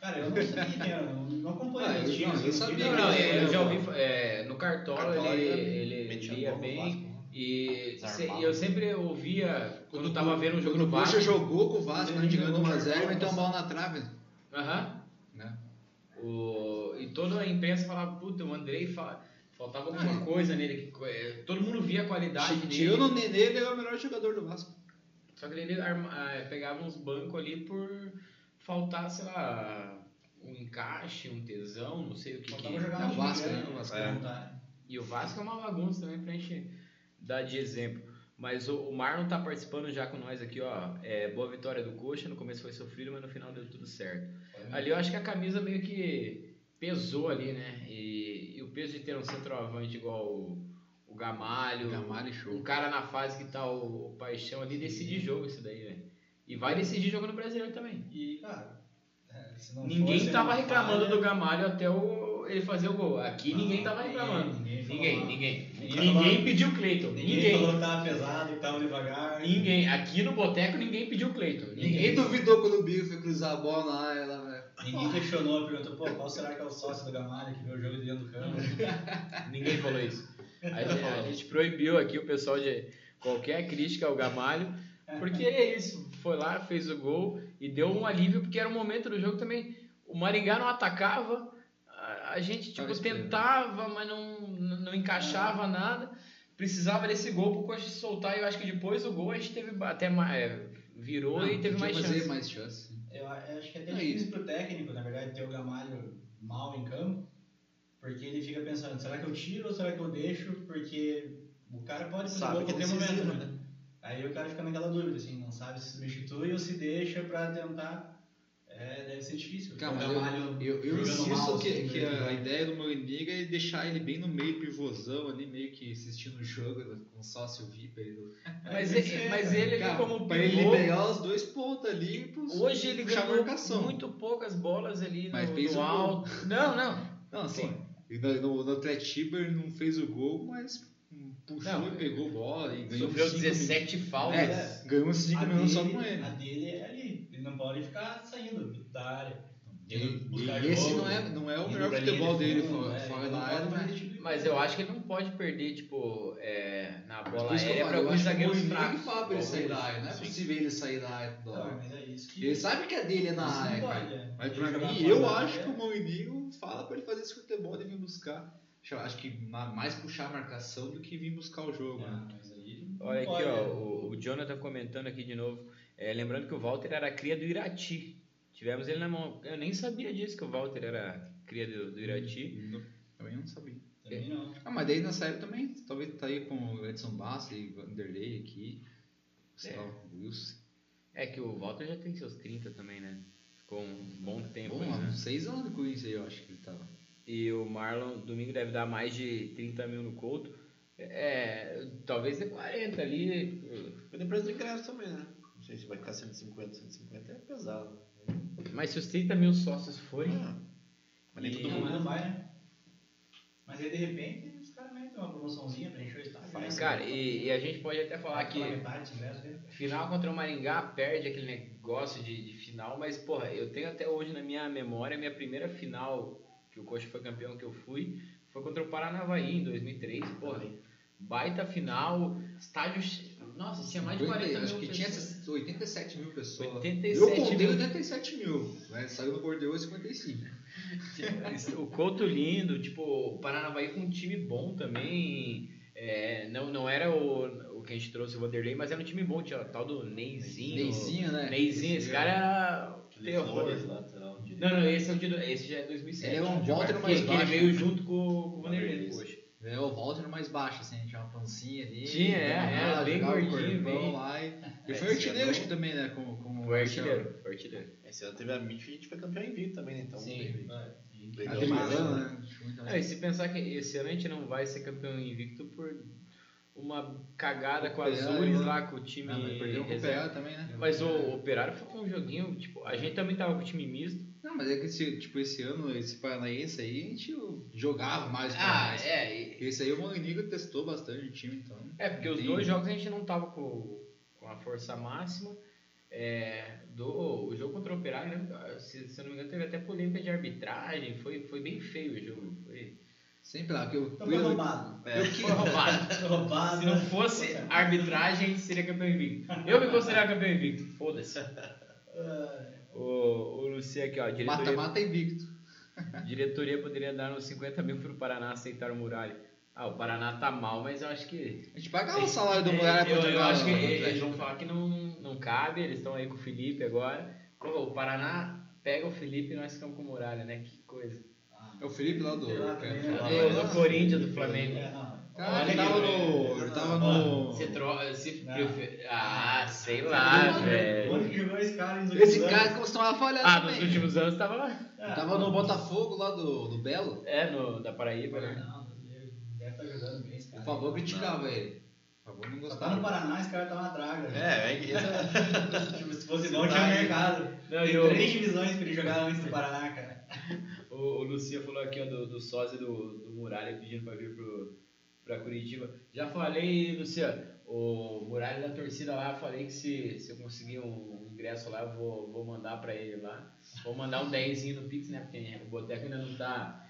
Cara, eu não sabia quem era, não, não acompanho Ah, eu- times. não, eu não sabia Não, não, eu já ouvi é, no Cartola, Cartola ele, ele lia bem. Né? E se- eu sempre ouvia, quando eu tava vendo um jogo quando no o Vasco. jogou com o Vasco, a gente jogou 1x0 com e meteu o uma bola na trave. Aham. Né? O, e toda a imprensa falava, puta, o Andrei fa- faltava alguma Ah, coisa nele. que- é, todo mundo via a qualidade dele. Tirando o Nenê, ele é o melhor jogador do Vasco. Só que ele arma- ah, pegava uns bancos ali por faltar, sei lá, um encaixe, um tesão, não sei o que. Faltava que... jogar É o no time Vasco, né? O Vasco. É. montar. E o Vasco é uma bagunça também pra gente dar de exemplo. Mas o, o Marlon tá participando já com nós aqui, ó. É, boa vitória do Coxa, no começo foi sofrido, mas no final deu tudo certo. Ali eu acho que a camisa meio que pesou ali, né? E, e o peso de ter um centroavante igual o, o Gamalho, Gamalho, show. um cara na fase que tá o, o Paixão ali, decide jogo isso daí, velho. E vai decidir jogo no Brasileiro também. E, cara, é, se não Ninguém fosse tava reclamando falha- do Gamalho até o, ele fazer o gol. Aqui Não, ninguém tava ninguém- reclamando. ninguém falou Ninguém, ninguém. Ninguém pediu Cleiton. Ninguém, Ninguém. falou que tava pesado, que tava devagar. Ninguém. Aqui no Boteco ninguém pediu Cleiton. Ninguém Ninguém. duvidou quando o Bigo foi cruzar a bola na área lá. Ninguém questionou, perguntou, pô, qual será que é o sócio do Gamalho que vê o jogo de dentro do campo? Ninguém falou isso. A gente, a gente proibiu aqui o pessoal de qualquer crítica ao Gamalho. Porque é isso. Foi lá, fez o gol e deu um alívio, porque era um momento do jogo também. O Maringá não atacava. A, a gente, tipo, tentava, mas não, não encaixava nada. Precisava desse gol pro Coxa se soltar. E eu acho que depois do gol a gente teve até mais. é, virou e teve mais fazer chance. mais chance. Acho que é até É difícil isso. pro técnico, na verdade, ter o Gamalho mal em campo, porque ele fica pensando, será que eu tiro ou será que eu deixo? Porque o cara pode fazer gol a que qualquer momento, decisivo, né? Aí o cara fica naquela dúvida, assim, não sabe se substitui ou se deixa pra tentar. É, deve ser difícil. Cara, mas eu, eu, eu insisto mal, que, que né? a, a ideia do Molendiga é deixar ele bem no meio pivôzão ali, meio que assistindo o jogo com o sócio VIP ali. do- Mas, ele, ser, mas cara. ele ali Cara, como pra ele pivô, liberar os dois pontos ali pros- Hoje ele ganhou marcação. muito poucas bolas ali no, Mas fez no um gol. alto. Não, não. Não, assim, e no, no, no não fez o gol, mas puxou Não, e pegou bola e ganhou Sofreu cinco 17 minutos. faltas. É, ganhou 5 A minutos só com ele. A dele é ali. Ele não pode ficar saindo da área. E, e esse jogo, não é, não é o melhor futebol de dele fora, é, fora da não área, mas Mas eu acho que ele não pode perder, tipo, é, na bola aérea eu alguns zagueiros fracos. fala pra ele sair da área, não é Sim. possível ele sair da área Não, é que. Ele sabe que a dele é na Isso não área, pode, cara. é. Mas pra mim, eu da acho que o Mourinho fala pra ele fazer esse futebol de vir buscar. Eu acho que ma- mais puxar a marcação do que vir buscar o jogo. mas aí não Olha aqui, ó, né? o, o Jonathan comentando aqui de novo. É, lembrando que o Walter era cria do Irati. Tivemos ele na mão. Eu nem sabia disso que o Walter era cria do, do Irati. Não- Também não sabia. Também não. Ah, mas daí nessa época também, talvez tá aí com o Edson Bassi, Vanderlei aqui, Gustavo Wilson. É que o Walter já tem seus 30 também, né? Ficou um bom tempo Bom, aí, né? uns seis anos do Corinthians aí, eu acho que ele tava. E o Marlon, domingo, deve dar mais de 30 mil no Couto. É, talvez dê 40 ali. Do preço do ingresso também, né? Se vai ficar 150, 150 é pesado. Mas se os 30 mil sócios forem. Ah, mas nem E todo mundo não vai, né? Mas aí de repente os caras metem uma promoçãozinha pra encher o estádio. Faz, né? Cara, e, e a gente pode até falar que metade né? final contra o Maringá perde aquele negócio de, de final, mas, porra, eu tenho até hoje na minha memória, minha primeira final que o Coxa foi campeão que eu fui, foi contra o Paranavaí em 2003, porra. Baita final, estádio. Nossa, tinha mais de 40 mil acho que tinha pessoas. essas 87 mil pessoas. 87 eu contei mil. 87 mil, né? saiu no Bordeaux 55. O Couto lindo, tipo, o Paranavaí com um time bom também. É, não, não era o, o que a gente trouxe o Vanderlei, mas era um time bom, tinha o tal do Neizinho. Neizinho, né? Neizinho, esse cara era terror. Não, não, esse, é o de, esse já é 2007. Ele é um que, mais que baixo. ele veio junto com, com o Vanderlei, o Walter mais baixo, assim, tinha uma pancinha ali. Tinha, é, jogava é, bem jogava gordinho, bem- lá. E, É, foi esse artilheiro, acho que também, né? Como, como Foi artilheiro, foi artilheiro. Esse ano teve a MIT e a gente foi campeão invicto também, né? Então, Sim. legal. Né? Acho muito É, e se pensar que esse ano a gente não vai ser campeão invicto por uma cagada com a Operário, Azures né? lá com o time Ah, mas perdeu com o. Operário também, né? Mas o Operário foi um joguinho, tipo, a gente também tava com o time misto. Não, mas é que esse, tipo, esse ano, esse Paranaense aí, a gente jogava mais o Ah, é. e- Esse aí o Manganiga testou bastante o time, então. É, porque os Tem- dois jogos a gente não tava com, com a força máxima. É, do, o jogo contra o Operário, né? Se, se eu não me engano, teve até polêmica de arbitragem. Foi, foi bem feio o jogo. Foi, Sempre lá, que eu. Então foi roubado. É. foi roubado. Foi roubado. Se não fosse arbitragem, a gente seria campeão invicto. Eu me considerava campeão invicto. Foda-se. O, o Luci aqui, ó. Diretoria, Mata-mata invicto. diretoria poderia dar uns 50 mil pro Paraná aceitar o Muralha. Ah, o Paraná tá mal, mas eu acho que. A gente pagava o salário do Muralha eu, pra eu jogar acho que eles Atlético. vão falar que não, não cabe, eles estão aí com o Felipe agora. Pô, o Paraná pega o Felipe e nós ficamos com o Muralha, né? Que coisa. É o Felipe lá do. É, né? é, Do, do Corinthians, do Flamengo. Não. Cara, aqui, tava no. Ele tava no. Você troca. Se, Não. prefe- Ah, sei lá, velho. Onde que esse cara nos Esse últimos cara anos? costumava falhar Ah, também. nos últimos anos tava lá. Ah, Tava no Botafogo lá do, do Belo. É, no, da Paraíba, né? Não, deve estar jogando bem esse O cara. Favor criticava ele. O Favor não Só tá no gostava. Paraná, esse cara tá uma draga. É, é que Tipo, se fosse bom, tinha mercado. Não, Tem o- três divisões pra ele jogar antes do Paraná, cara. O, o Lucia falou aqui ó, do, do sósia do, do Muralha pedindo pra vir pro, pra Curitiba. Já falei, Lucia, o Muralha da torcida lá, falei que se, se eu conseguir um ingresso lá, eu vou, vou mandar pra ele lá. Vou mandar um 10 no Pix, né? Porque o Boteco ainda não tá.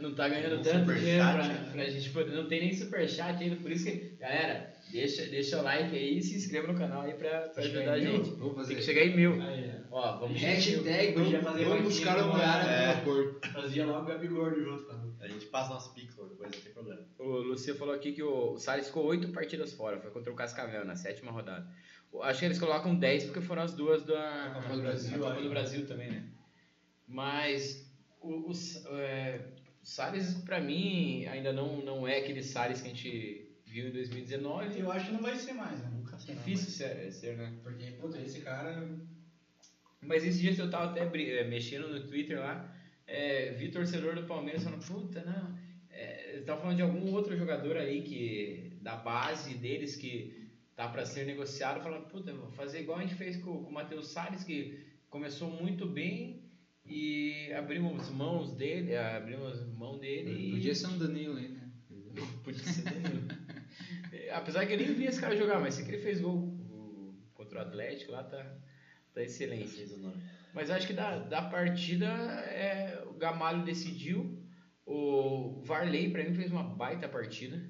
Não tá ganhando Um tanto dinheiro pra, né? pra gente poder. Não tem nem superchat ainda, por isso que, galera, deixa, deixa o like aí e se inscreva no canal aí pra, pra ajudar a gente. Vamos fazer. Tem que chegar em mil. Aí, Ó, vamos chegar em mil. Hashtag, vamos, fazer vamos buscar o aeroporto. ó, fazia logo o Gabi Gordo junto, cara. a gente passa nosso pix, coisa, não tem problema. O Lucia falou aqui que o, o Salles ficou oito partidas fora, foi contra o Cascavel na sétima rodada. Acho que eles colocam 10 porque foram as duas da Copa do Brasil, a Copa do Brasil também, né? Mas o, o, é, o Salles, pra mim, ainda não, não é aquele Salles que a gente viu em 2019. Eu acho que não vai ser mais, né? Nunca será. Difícil ser, ser, né? Porque, puta, esse cara. Mas esses dias eu tava até eh, mexendo no Twitter lá, é, vi torcedor do Palmeiras falando, puta, não. É, estavam falando de algum outro jogador aí que da base deles que tá para ser negociado, falando, puta, vou fazer igual a gente fez com, com o Matheus Salles, que começou muito bem e abrimos mãos dele, abrimos mão dele e Podia ser um Danilo aí, né? Podia ser Danilo. É, Apesar que eu nem vi esse cara jogar, mas sei que ele fez gol o- contra o Atlético lá, tá, tá excelente. Fez o nome. Mas acho que da, da partida é, o Gamalho decidiu. O Varley, pra mim, fez uma baita partida.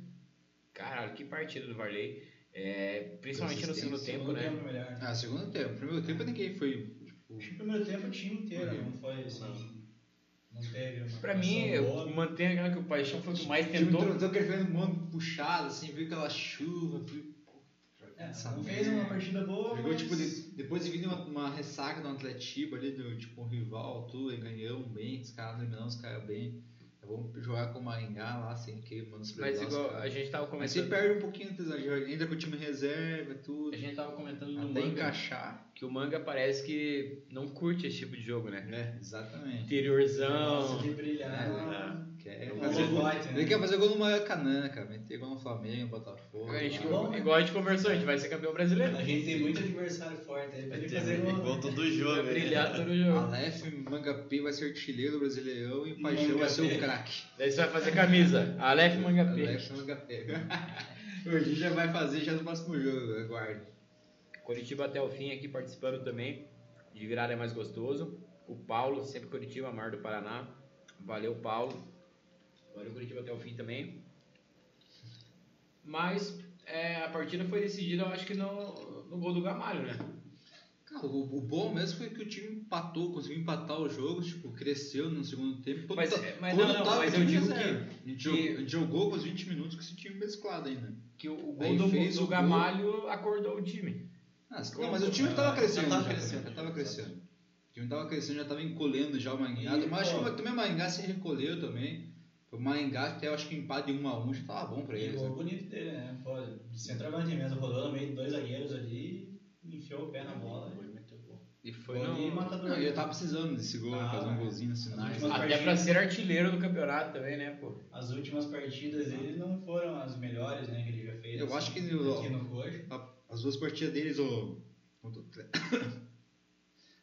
Caralho, que partida do Varley. É, principalmente no segundo tempo, né? tempo melhor. Ah, segundo tempo. Primeiro tempo ninguém foi. Tipo, Acho que o primeiro tempo o time inteiro, não foi assim. Não. Pra mim, eu mantenho aquela que o Paixão foi o que mais tentou. entrou aquele mano puxado, assim, viu aquela chuva, viu. É, fez uma partida boa. Jogou, mas... tipo, de- depois de vir uma, uma ressaca do Atletiba ali, do, tipo, um rival, tudo, e ganhamos bem, os caras eliminamos os caras bem. Vamos jogar com o Maringá lá, sem que Mas menosprezar os igual caras. a gente tava Mas você comentando. perde um pouquinho, entra com o time reserva e tudo. A gente tava comentando no Até manga encaixar. Que o manga parece que não curte esse tipo de jogo, né? É. Exatamente. Interiorzão. De brilhar. É. Quer Não fazer gol. holofote, né? Ele quer fazer gol no Maracanã, cara. Meter gol no Flamengo, Botafogo. A gente, bom, né? igual a gente conversou, a gente vai ser campeão brasileiro. A gente tem muito adversário forte aí pra Vai ele ter fazer gol. igual todo Vai jogo. aí. brilhar todo jogo. Aleph Mangapê vai ser artilheiro Brasileirão e o Paixão vai ser o craque. Daí você vai fazer camisa. Aleph Mangapê. Aleph Mangapê. A gente já vai fazer já no próximo jogo, aguarde. Curitiba até o fim aqui participando também. De virada é mais gostoso. O Paulo, sempre Curitiba, Mar do Paraná. Valeu, Paulo. Valeu, Curitiba até o fim também. Mas é, a partida foi decidida, eu acho que no, no gol do Gamalho, né? Cara, o, o bom mesmo foi que o time empatou, conseguiu empatar o jogo, tipo, cresceu no segundo tempo. Quando Mas- tá- mas quando não, não, tava mas eu digo que- A gente, que- jogou, com os 20 minutos com esse time mesclado ainda. Que o, o gol Aí do, do o gol. Gamalho acordou o time. Ah, não, mas o time tava crescendo. Já tava já, crescendo. já tava crescendo. O time tava crescendo, já tava encolhendo já o Maringá. E, Mas acho pô, que também o Maringá se recolheu também. O Maringá até eu acho que o empate de 1 a 1 já tava bom pra E eles. gol Né? bonito dele, né? Pô, de centroavante mesmo, rodou no meio de dois zagueiros ali, enfiou o pé na bola. Foi muito bom. E foi de no... matador. Não, ele tava precisando desse gol, Ah, fazer um é. golzinho assim, As nice. últimas Até partidas- pra ser artilheiro do campeonato também, né, pô? As últimas partidas dele não foram as melhores, né, que ele já fez. Eu assim, acho que aqui no coxa. A- As duas partidas deles, o. Contra o Atle-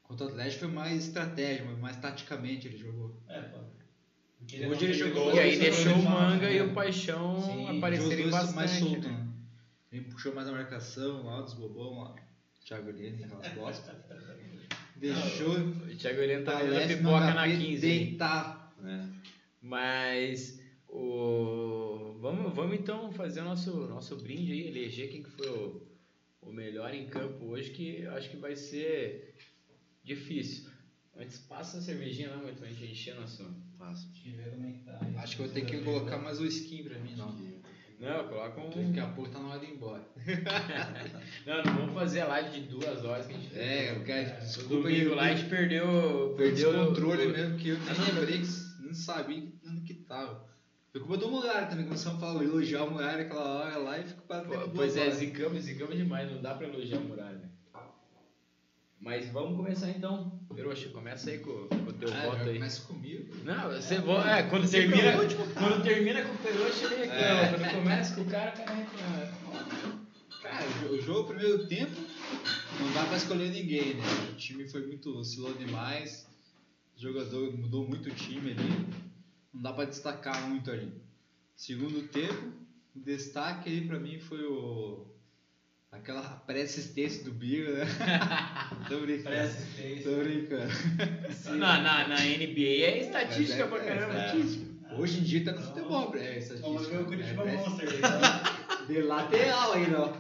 contra o Atlético foi mais estratégia, mais taticamente ele jogou. É, pô. Hoje ele jogou- E aí só deixou o Manga né? e o Paixão Sim, aparecerem bastante. mais solto, né? né? Ele puxou mais a marcação lá dos bobão lá. Thiago Helene, aquelas bosta. Deixou O Thiago Heleno tá dando Palestra pipoca na HP 15. deitar. É. Mas o vamos, vamos então fazer o nosso nosso brinde aí, eleger quem que foi o, o melhor em campo hoje, que eu acho que vai ser difícil. Antes passa a cervejinha lá, mas a gente encher nosso. Fácil. Deixa eu ver como é que tá. Acho que eu vou ter que colocar mais o skin pra mim, não. Não, coloca um. Daqui a pouco tá na hora de ir embora. Não, não vamos fazer a live de duas horas que a gente fez. É, eu quero. No Desculpa domingo lá a gente perdeu. Perdeu o controle o- mesmo, que eu nem lembrei, não sabia onde que tava. Eu eu dou Muralha também, começamos a falar, elogiar o Muralha aquela hora lá e fico para Pô, Pois é, zicamos, zicamos demais, não dá pra elogiar a muralha. né? Mas vamos começar então. Peroxa, começa aí com, com o teu ah, voto aí. Começa comigo. Não, você vo- é, quando termina, quando termina com o Peroxa ele reclama. Quando começa com o cara, o cara reclama. Cara, o jo- o jogo, o primeiro tempo, não dá pra escolher ninguém, né? O time foi muito, oscilou demais, o jogador mudou muito o time ali, não dá pra destacar muito ali. Segundo tempo, o destaque ali pra mim foi o. aquela pré-assistência do Bira, né? Tô brincando. Pré-assistência. Tô brincando. Na, na, na NBA é estatística Mas é- pra caramba. é Hoje em dia tá no futebol, é estatística. Vamos ver o Curitiba É, Monster. Então. De lateral ainda, ó.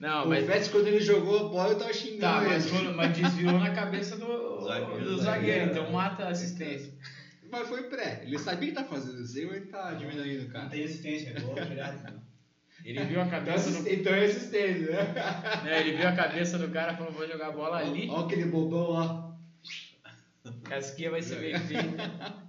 Não, o mas. Vets, quando ele jogou a bola, eu tava xingando Tá, mas, quando- mas desviou na cabeça do Zagueiro, do zagueiro, zagueiro. então mata a assistência. Mas foi pré. Ele sabia que tá fazendo isso, ou ele tá diminuindo o Não cara. tem assistência, é gol direto. não. Ele viu a cabeça do. Então é assistência, né? né, ele viu a cabeça do cara e falou, vou jogar a bola ali. Olha aquele bobão lá. Casquinha vai ser bem feita.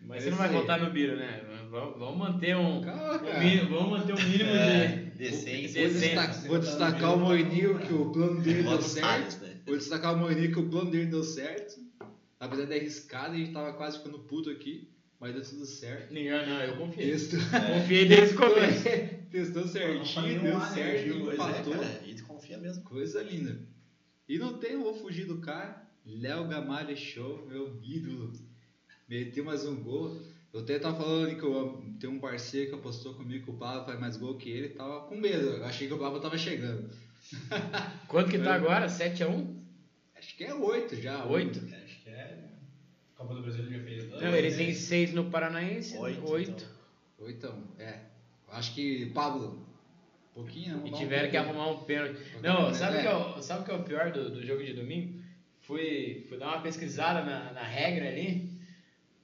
Mas É você não vai voltar no Biro, né? Vamos, manter um. Calma, um cara. mínimo, vamos manter um mínimo É, de. decente. Vou, destacar, vou destacar o Moininho que o plano dele deu certo. Né? Vou destacar o Moininho que o plano dele deu certo. Apesar de arriscado, a gente tava quase ficando puto aqui, mas deu tudo certo. Não, não, eu confiei. Texto. Confiei desde o começo. Testou certinho, deu certo, é, empatou. cara, a gente confia mesmo. Coisa linda. E não tem, eu vou fugir do cara. Léo Gamalha Show, meu ídolo. Meteu mais um gol. Eu até tava falando que eu tem um parceiro que apostou comigo que o Pablo faz mais gol que ele. Tava com medo. Eu achei que o Pablo tava chegando. Quanto que tá agora? 7x1? Acho que é oito já. 8? Acho que é. Copa do Brasil ele já fez dois. Não, ele tem 6 no Paranaense, Oito, 8. então. Oitão, é. Acho que Pablo. Um pouquinho, E arrumar um tiveram que arrumar um pênalti. Não, sabe o pênalti, que, é o- sabe o que é o pior do, do jogo de domingo? Fui, fui dar uma pesquisada na, na regra ali.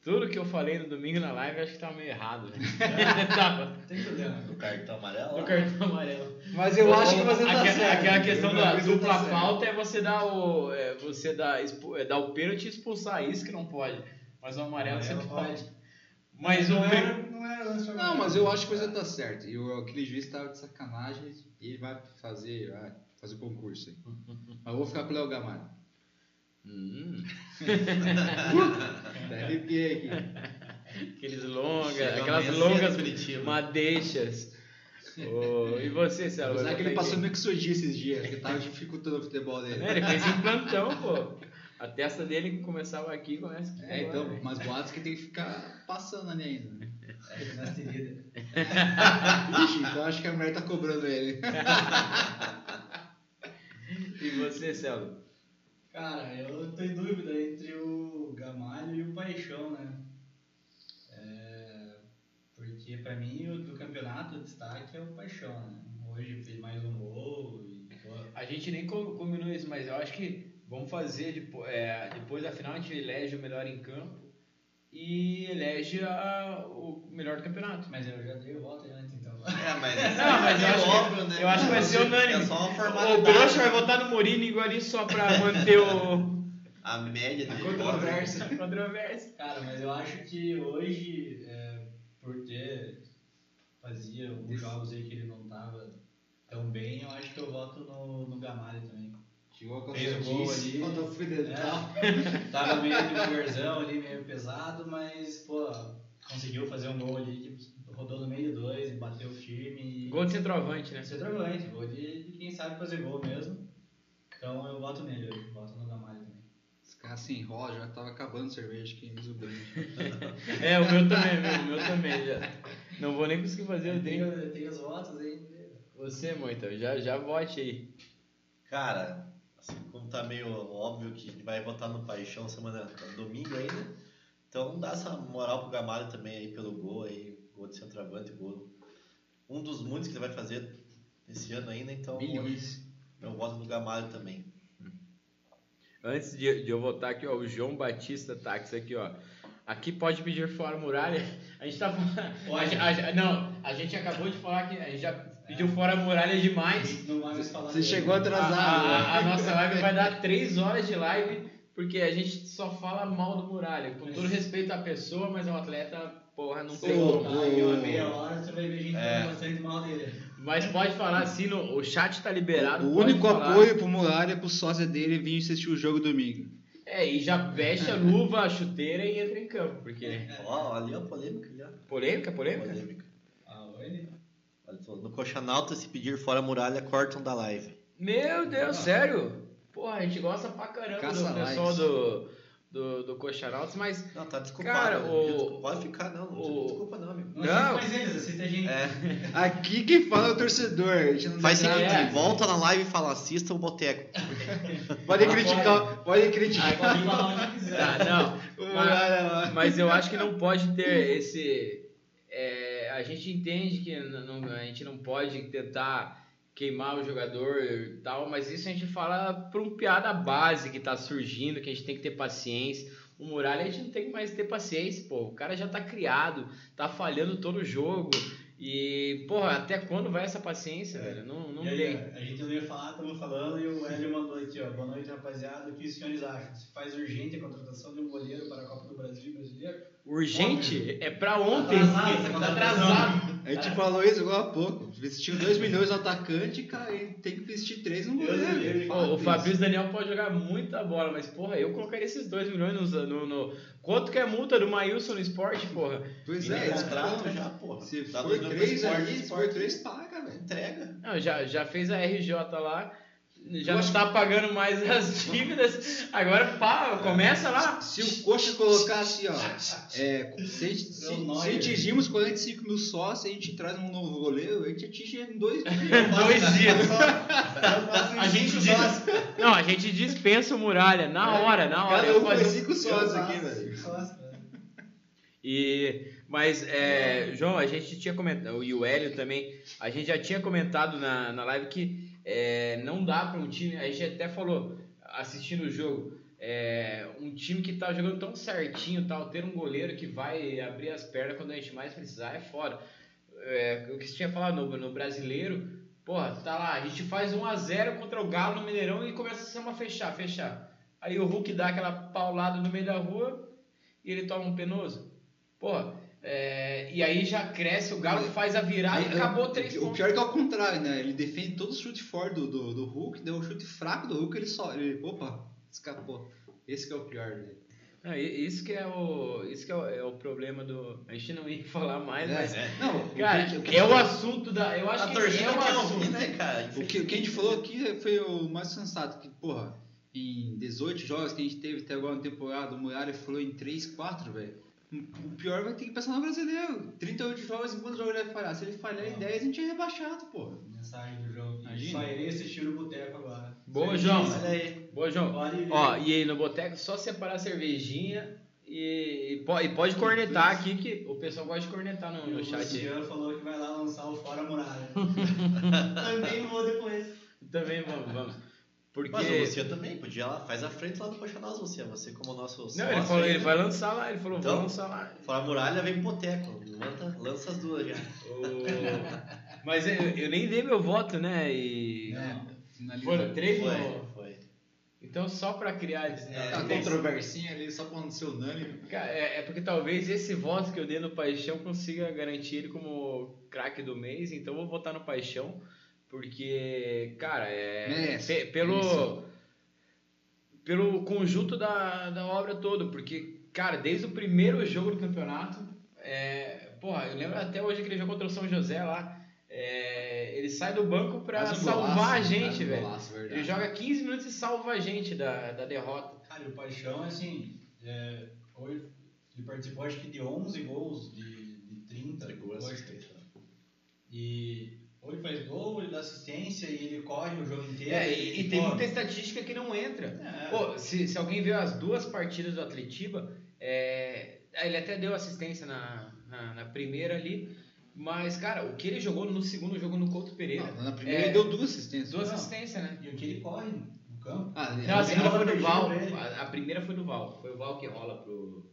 Tudo que eu falei no domingo na live acho que tava meio errado. Né? tava. Tem problema. Do cartão amarelo. No cartão amarelo. Mas eu acho que você tá Aquela- certo. Aquela questão da dupla tá falta é você dar o. É, você dar, é, dar o pênalti e expulsar isso que não pode. Mas o amarelo, você pode. pode. Mas o não pri- era, não era lance Não, amarelo. mas eu acho que você tá certo. E o, aquele juiz tava de sacanagem e ele vai fazer, vai fazer o concurso aí. Mas eu vou ficar com o Léo Gamalho. Hum, Até arrepiei aqui. aqueles longas, aquelas longas madeixas. Ô, e você, Celo? Apesar Vai que ele passou mixodia esses dias, que tava dificultando o futebol dele. É, Ele fez em plantão, pô. A testa dele começava aqui e começa aqui. É, agora, então, né? mas boatos que tem que ficar passando ali ainda. né? É, feridas. Ixi, então acho que a mulher tá cobrando ele. E você, Celo? Cara, eu tô em dúvida entre o Gamalho e o Paixão, né? É, porque pra mim o do campeonato o destaque é o Paixão, né? Hoje fez mais um gol e A gente nem co- combinou isso, mas eu acho que vamos fazer depois, é, depois da final a gente elege o melhor em campo e elege a- o melhor do campeonato. Mas eu já dei o voto antes, então. É, mas, Não, mas eu acho, óbvio, que, né? eu acho que vai ser unânime. É só uma o. Grosso vai votar no Mourinho igual ali só pra manter o. A média dele. Controvérsia. Controvérsia. Cara, mas eu acho que hoje, por ter. Fazia alguns jogos aí que ele não tava tão bem, eu acho que eu voto no, no Gamalho também. Chegou com a Fez o gol ali. Contra o Fui Dental. É, tava meio devagarzão ali, meio pesado, mas, pô, conseguiu fazer um gol ali que rodou no meio de dois e bateu firme. E... Gol de centroavante, né? Centroavante, gol de, de quem sabe fazer gol mesmo. Então eu voto nele hoje, voto no Gamalho caras se enrolam, já tava acabando a cerveja que eles o brinde. É, o meu também, meu, o meu também. Já. Não vou nem conseguir fazer o Tem, drink. tem os votos aí. Você, Moita, já, já vote aí. Cara, assim como tá meio óbvio que a gente vai votar no Paixão semana domingo ainda. Então dá essa moral pro Gamalho também aí pelo gol aí, gol de centroavante, gol. Um dos muitos que ele vai fazer esse ano ainda, então Milhões. eu voto no Gamalho também. Antes de, de eu votar aqui, ó, o João Batista Táxi aqui, ó. Aqui pode pedir fora a muralha. A gente tá falando. A, a não, a gente acabou de falar que a gente já pediu fora a muralha demais. Não vai mais falar Você dele. chegou A, atrasado. a- a né? nossa live vai dar 3 horas de live, porque a gente só fala mal do Muralha. Com todo respeito à pessoa, mas é um atleta, porra, não Se tem como. voltar aí uma meia hora, você vai ver gente É. falando bastante mal dele. Mas pode falar assim, no, o chat tá liberado. O único falar. apoio pro Muralha é pro sócio dele vir assistir o jogo domingo. É, e já veste a luva, a chuteira e entra em campo, porque. Ó, ali ó, polêmica ali, ó. Polêmica, polêmica? Polêmica. Ah? Olha, No Coxanalta, se pedir fora a muralha, cortam da live. Meu Deus, sério? Porra, a gente gosta pra caramba Caça do pessoal likes. do, do, do Coxarautos, mas. Não, tá desculpado. Cara, né? o- Pode ficar, não. Não o- desculpa, não, amigo. Não, mais eles, aceita a gente. É, Aqui quem fala é o torcedor. A gente não faz o seguinte. É. volta na live e fala, assista o Boteco. Pode criticar, pode criticar. Pode falar onde quiser. Tá, não. Mas, mas eu acho que não pode ter esse. é, a gente entende que não- a gente não pode tentar queimar o jogador e tal, mas isso a gente fala por um piada base que tá surgindo, que a gente tem que ter paciência. O Muralha a gente não tem que mais ter paciência, pô. O cara já tá criado, tá falhando todo o jogo. E, porra, até quando vai essa paciência, velho? Não, não aí, tem. A gente não ia falar, estamos falando, e o Hélio mandou aqui, ó. Boa noite, rapaziada. O que os senhores acham? Se faz urgente a contratação de um goleiro para a Copa do Brasil brasileiro? Urgente é pra ontem. Atrasado, Tá atrasado. A gente falou isso agora há pouco. Vestiu 2 milhões no atacante, cara, e tem que vestir 3 no goleiro. o Fabrício Daniel pode jogar muita bola, mas porra, eu colocaria esses 2 milhões no, no, no- Quanto que é a multa do Maílson no esporte, porra? Pois E é, contrato já, porra. Se Dá for dois mil pro 3 esporte, ali, se for esporte 3, paga, velho. Entrega. Não, já, já fez a RJ lá, já Eu não tá pagando mais as dívidas, agora pá, começa lá. Se o Coxa colocar assim, ó, é, se, gente- se, É se atingimos 45 mil sócios, a gente traz um novo goleiro, a gente atinge em dois dias. Dois dias. A gente diz. Não, a gente dispensa o Muralha, na hora, na hora. Cada Eu um faço- faz 5 sócios aqui, velho. E, mas, é, João, a gente tinha comentado, e o Hélio também, a gente já tinha comentado na, na live que é, não dá para um time, a gente até falou, assistindo o jogo, é, um time que tá jogando tão certinho, tal, ter um goleiro que vai abrir as pernas quando a gente mais precisar é foda. É, o que você tinha falado no, no brasileiro, porra, tá lá, a gente faz 1 a 0 contra o Galo no Mineirão e começa a se a fechar, fechar. Aí o Hulk dá aquela paulada no meio da rua e ele toma um penoso. Porra, é, e aí já cresce, o Galo faz a virada e Aí, acabou o- três O pior é que é o contrário, né? Ele defende todo o chute forte do, do, do Hulk, deu um chute fraco do Hulk, ele só. Ele, opa, escapou. Esse que é o pior dele. Não, e- isso que é o, isso que é o, é o problema do. A gente não ia falar mais, mas. É. Não, o Cara, que- o que- é o assunto da. Eu acho A que torcida é o quer assunto. ouvir, né, cara? O que, o que a gente falou aqui foi o mais sensato, que, porra, em 18 jogos que a gente teve até agora na temporada, o Muralha falou em 3, 4, velho. O pior vai ter que pensar no brasileiro. 38 jogos, em quantos jogos ele vai falhar? Se ele falhar em 10, a gente é rebaixado, porra. Mensagem do João. Imagina. Só irei assistir o Boteco agora. Boa, João. aí, Olha aí. Boa, João. Pode. Ó, e aí no boteco só separar a cervejinha e, e po- e pode cornetar aqui, que o pessoal gosta de cornetar no, no o chat. aí. Luciano falou que vai lá lançar o Fora Muralha. Também vou depois. Também vamos, vamos. Porque. Mas o Luciano também, podia lá, faz a frente lá no Coxanás, Luciano. Você como nosso Não, ele falou, ele vai lançar lá, ele falou, Então, vou lançar lá. Fora a muralha, vem pro boteco. Lança, lança as duas já. O- Mas eu, eu nem dei meu voto, né? E. Finalizando. Foram três Foi, foi. Então, só pra criar. É, A controversinha ali só pra não ser unânime. Cara, é, é porque talvez esse voto que eu dei no Paixão consiga garantir ele como craque do mês, então eu vou votar no Paixão, porque, cara, é. Pelo. Pelo conjunto da, da obra toda, porque, cara, desde o primeiro jogo do campeonato, é, porra, eu lembro até hoje que ele jogou contra o São José lá. é, ele sai do banco pra um salvar golaço, a gente, um velho. golaço. Ele joga 15 minutos e salva a gente da, da derrota. Cara, e o Paixão, assim, é, hoje, ele participou acho que de 11 gols de, de 30. Entregou hoje. assistência. E hoje faz gol, ele dá assistência e ele corre o jogo inteiro. É, e, e tem pô, muita estatística que não entra. É. Pô, se, se alguém viu as duas partidas do Atletiba, é, ele até deu assistência na, na, na primeira ali, mas, cara, o que ele jogou no segundo jogo no Couto Pereira, Não, na primeira É, ele deu duas assistências. duas Não. assistências, né? E o que ele corre no campo. Ah, ele- Não, a ele- segunda bola foi do Val, ele. a, a primeira foi do Val, foi o Val que rola pro,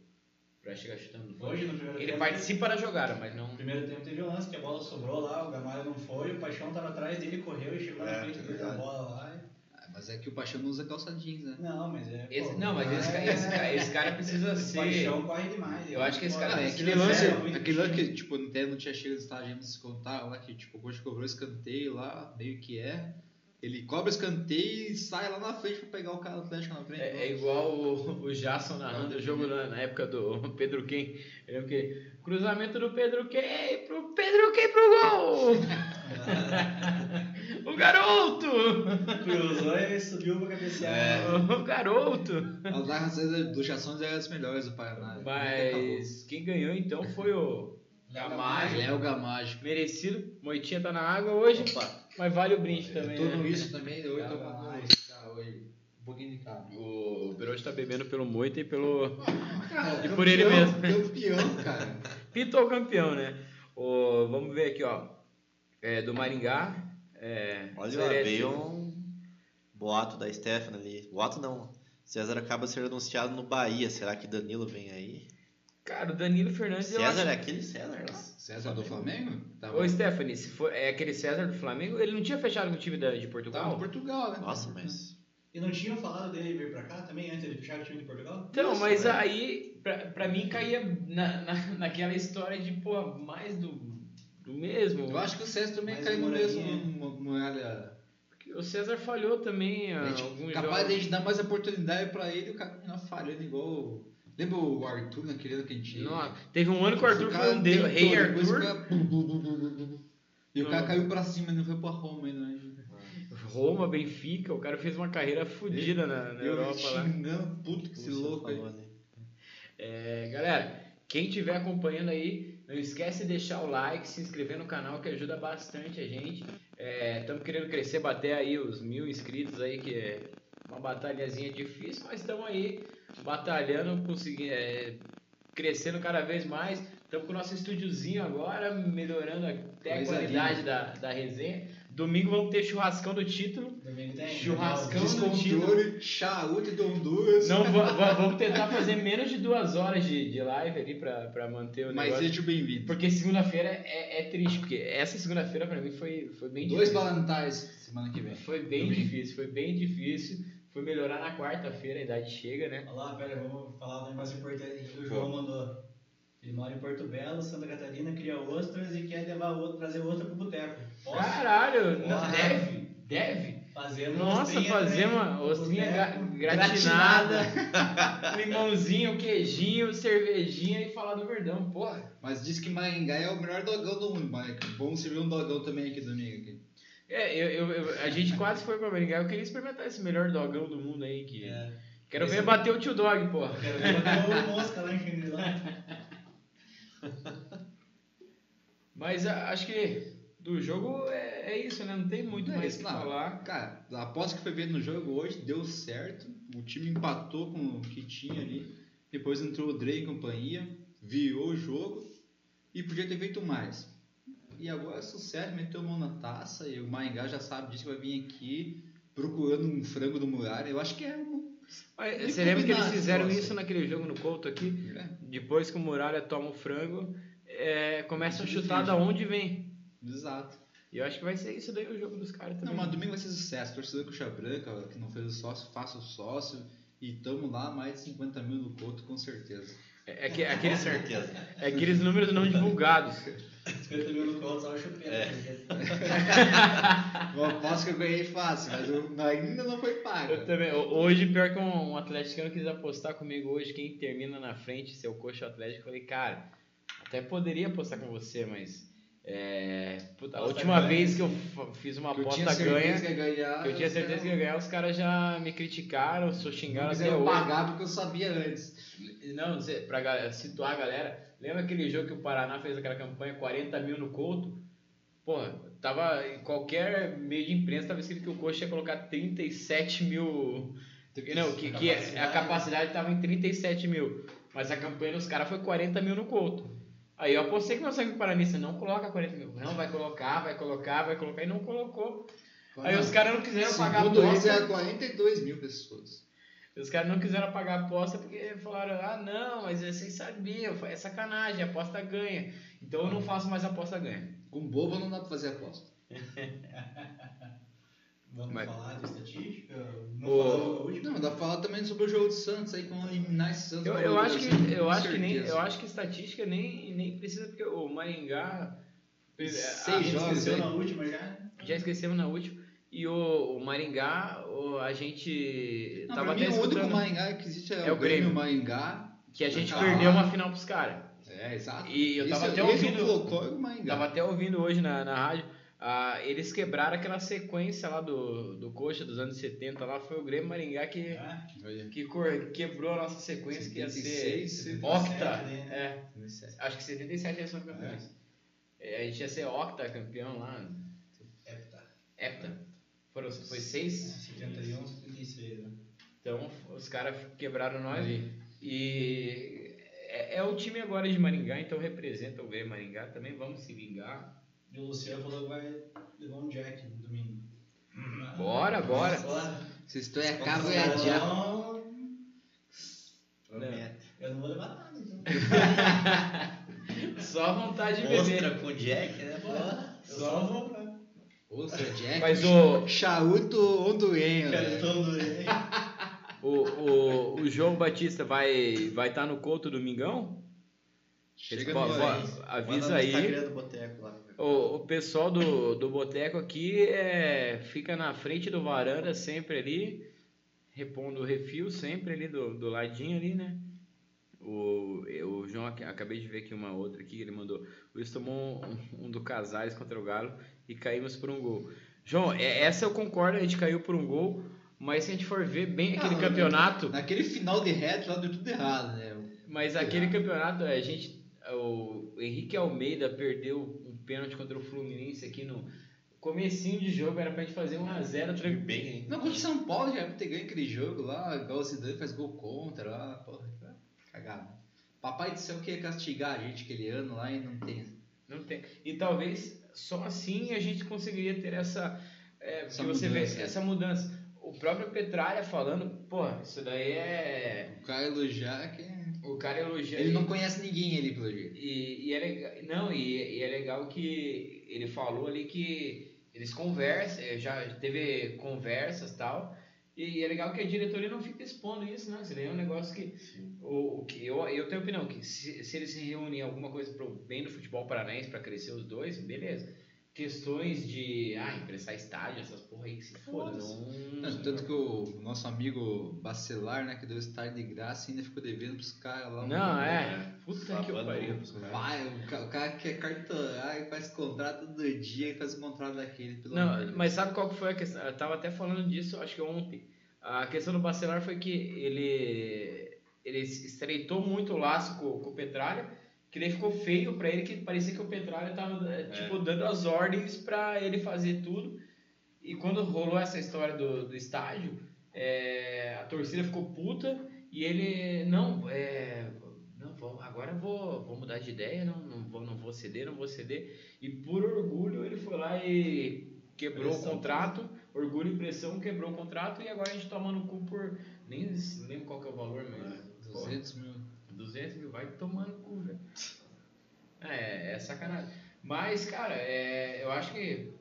pra chegar chutando. Hoje no primeiro Ele tempo. participa da jogada, mas não... No primeiro tempo teve um lance que a bola sobrou lá, o Gamalho não foi, o Paixão tava atrás dele, correu e chegou É, na frente é dele verdade. bola lá. e- Ah, Mas é que o Paixão não usa calça jeans, né? Não, mas é. Esse- pô, não, mas esse, ca- esse, ca- esse cara precisa o ser... Paixão corre demais. Eu acho que esse cara Cara, é aquele lance, é muito aquele lance que, tipo, o Nintendo não tinha chegado no estágio de se contar lá, que, tipo, o coach cobrou escanteio lá, meio que é. Ele cobra escanteio e sai lá na frente pra pegar o cara do Atlético na frente. É, é igual o, o Jason narrando o jogo na, na época do Pedro Quem. Eu lembro que cruzamento do Pedro Quem pro Pedro Quem pro gol! o garoto! Cruzou e subiu pra cabecear. O garoto! As narrações dos Jações eram as melhores do Paraná. Mas quem ganhou então foi o Gamalho. Léo Gamágico. Merecido. Moitinha tá na água hoje, Opa, mas vale o brinde também. Tô no né? isso também, hoje tô com. Um pouquinho de carro. O Perotti tá bebendo pelo Moita e pelo. Cara, E por ele mesmo. Campeão, cara. Pintou campeão, né? O, vamos ver aqui, ó. É, do Maringá. É, olha, Cerezo. veio um boato da Stephanie ali. Boato não. César acaba sendo anunciado no Bahia. Será que Danilo vem aí? Cara, o Danilo Fernandes. César acho- é aquele César, né? César do Flamengo? Tava, Ô, Stephanie, se for, é aquele César do Flamengo, ele não tinha fechado com o time da- de tava Portugal? no Portugal, né? Nossa, mas. E não tinham falado dele vir pra cá também antes de fechar o time de Portugal? Então, Isso, mas velho. aí, pra, pra mim, caía na, na, naquela história de, pô, mais do, do mesmo. Eu acho que o César também Mais caiu no mesmo mo- muralha. que o César falhou também A gente- alguns capaz jogos. de a gente dar mais oportunidade pra ele e o cara continua falhando igual. Lembra o Arthur naquele ano que a gente. Não, teve um ano que o Arthur foi um deus, rei Arthur. cara- E o cara Não. caiu pra cima e não foi pra Roma ainda. né? Roma, Benfica, o cara fez uma carreira fodida na, na Eu Europa lá. xingando, puto que esse Você louco aí. falou ali. É, galera, quem estiver acompanhando aí, não esquece de deixar o like, se inscrever no canal que ajuda bastante a gente. Estamos querendo crescer, bater aí os mil inscritos aí, que é uma batalhazinha difícil, mas estamos aí batalhando, conseguindo, é, crescendo cada vez mais. Estamos com o nosso estúdiozinho agora, melhorando até Coisa a qualidade da, da resenha. Domingo vamos ter churrascão do título. Domingo tem. Churrascão. Descontrole, charuto de Honduras. Não, va- va- vamos tentar fazer menos de duas horas de, de live ali pra, pra manter o Mas negócio. seja bem-vindo. Porque segunda-feira é, é triste, porque essa segunda-feira pra mim foi, foi bem Dois difícil. Valentine's semana que vem. Foi bem Domingo. difícil, foi bem difícil. Foi melhorar na quarta-feira, a idade chega, né? Olha lá, pera, vamos falar um negócio importante que o João mandou. Ele mora em Porto Belo, Santa Catarina, cria ostras e quer levar outro, trazer outra pro boteco. Posso? Caralho, não, deve, deve. Fazer uma Nossa, fazer uma ostrinha gra- gratinada, limãozinho, queijinho, cervejinha e falar do Verdão, porra. Mas diz que Maringá é o melhor dogão do mundo, mas vamos servir um dogão também aqui domingo. Aqui. É, eu, eu- eu- a gente quase foi pra Maringá, eu queria experimentar esse melhor dogão do mundo aí. Que... É. Quero Esse ver é- bater o tio Dog, porra. Quero ver botar o mosca lá em Xangri-Lá. Mas a- acho que do jogo é, é isso, né? Não tem muito É mais o falar. Cara, após que foi ver no jogo hoje, deu certo. O time empatou com o que tinha ali. Depois entrou o Drey e companhia, virou o jogo e podia ter feito mais. E agora é sucesso, meteu a mão na taça e o Maringá já sabe disso que vai vir aqui procurando um frango do Muralha. Eu acho que é um. Mas você lembra que eles fizeram esse isso naquele jogo no Couto aqui? É, Depois que o Muralha toma o frango, é, começa a chutar da onde vem. exato. E eu acho que vai ser isso daí o jogo dos caras também. Não, mas domingo vai ser sucesso. Torcedor Coxa Branca, que não fez o sócio, faça o sócio. E tamo lá, mais de 50 mil no Couto, com certeza. É, é que- é aqueles, Com certeza. é aqueles números não divulgados. 50 mil no colo, só o chupeta. É. Eu aposto que eu ganhei fácil, mas eu- ainda não foi pago. Eu também. ho- Hoje, pior que um, um atleticano quis apostar comigo hoje, quem termina na frente, seu coxa atlético, eu falei, cara, até poderia apostar com você, mas. É, puta, a última ganha. vez que eu fiz uma aposta tinha certeza ganha, que ia ganhar. que eu tinha certeza que ia ganhar, os caras já me criticaram, só xingaram até hoje. pagar porque eu sabia antes. Não, pra situar a galera, lembra aquele jogo que o Paraná fez aquela campanha 40 mil no Couto? Porra, tava em qualquer meio de imprensa tava escrito que o Coxa ia colocar 37 mil. Não, que, que a capacidade tava em 37 mil. Mas a campanha dos caras foi 40 mil no Couto. Aí eu apostei que meu sangue paranista não coloca 40 mil. Não, vai colocar, vai colocar, vai colocar. E não colocou. Aí os caras não quiseram pagar a era 42 mil pessoas. Os caras não quiseram pagar a aposta porque falaram, ah não, mas vocês sabiam, é sacanagem, a aposta ganha. Então eu não faço mais aposta ganha. Com bobo não dá pra fazer aposta. Vamos Mas- falar de estatística? Não O-? Não, dá pra falar também sobre o jogo do Santos aí, como eliminar esse Santos. Eu, eu acho que eu acho que nem eu acho que estatística nem, nem precisa porque o Maringá Seis jogos esqueceu aí. na última já? já esquecemos na última e o, o Maringá o- a gente Não, tava mim, até o único Maringá que existe é, É o Grêmio Grêmio. Maringá. que a gente Ah. perdeu uma final pros caras. É, exato. E eu tava Esse- até ouvindo- é. Tava até ouvindo hoje na, na rádio. ah, eles quebraram aquela sequência lá do, do Coxa dos anos 70 lá. Foi o Grêmio Maringá que, Ah, Olha, que cor- quebrou a nossa sequência, que ia ser 76, 77, octa. né? É, acho que 77 eles são campeões. É, a gente ia ser octa campeão lá. Hepta. Hepta. Foram, foi seis. 71, 76, né? Então os caras quebraram nós. Ali. E é, é o time agora de Maringá, então representa o Grêmio Maringá. Também vamos se vingar. E o Luciano falou que vai levar um Jack no domingo. Bora, bora. Bora. Se estou é cabo lá. é Promete. eu não vou levar nada, então. Só a vontade de beber. Ostra com Jack, né? Bora. Só vou Jack. Mas o, Charuto onduenho. Quero né? todo o, o, o João Batista vai vai estar no Couto domingão? Chega Vo- no avisa aí. Instagram do Boteco lá. O, o pessoal do, do boteco aqui é, fica na frente do varanda sempre ali, repondo o refil sempre ali do, do ladinho ali, né? O, o João, ac- acabei de ver aqui uma outra aqui, ele mandou. O Luiz tomou um, um do Casais contra o Galo e caímos por um gol. João, é- essa eu concordo, a gente caiu por um gol, mas se a gente for ver bem aquele Ah, campeonato, Naquele final de reto lá deu tudo errado, né? mas aquele campeonato, a gente. O Henrique Almeida perdeu um pênalti contra o Fluminense aqui no comecinho de jogo, era pra gente fazer 1x0 tranquilo. Bem? Não, contra o São Paulo já era pra ter ganho aquele jogo lá, igual o Zidane faz gol contra lá, porra, né? Papai do céu queria castigar a gente aquele ano lá e não tem. Não tem. E talvez só assim a gente conseguiria ter essa. É, Essa mudança. vê essa mudança. O próprio Petralha falando, pô, isso daí é. O cara elogiar que. O cara elogia. Ele não conhece ninguém ali pelo jeito. E, e é legal, não, e, e é legal que ele falou ali que eles conversam, eh, já teve conversas e tal, e é legal que a diretoria não fica expondo isso, né? Isso daí é um negócio que, o, que eu, eu tenho opinião, que se, se eles se reúnem em alguma coisa pro bem do futebol paranaense para crescer os dois, beleza. Questões de, ah, emprestar estádio, essas porra aí que se foda, não... Não, tanto que o nosso amigo Bacelar, né, que deu estádio de graça, ainda ficou devendo pros caras lá. Não, é, né? puta que Babando pariu. Vai, o ca- o cara quer cartorar e faz contrato todo dia e faz um contrato daquele, pelo Não, amor mas sabe qual que foi a questão? Eu tava até falando disso, acho que ontem. A questão do Bacelar foi que ele, ele estreitou muito o laço com, com o Petralha, que daí ficou feio pra ele, que parecia que o Petralha tava, eh, tipo, dando as ordens pra ele fazer tudo. E quando rolou essa história do, do estádio, eh, a torcida ficou puta e ele, não, é, não vou, agora vou, vou mudar de ideia, não, não, vou, não vou ceder, não vou ceder. E por orgulho ele foi lá e quebrou Pressão. o contrato, orgulho e pressão, quebrou o contrato e agora a gente toma no cu por, nem lembro qual que é o valor, mas... pô, 200 mil. 200 mil, vai tomando cu, velho. É, é sacanagem. Mas, cara, é, eu acho que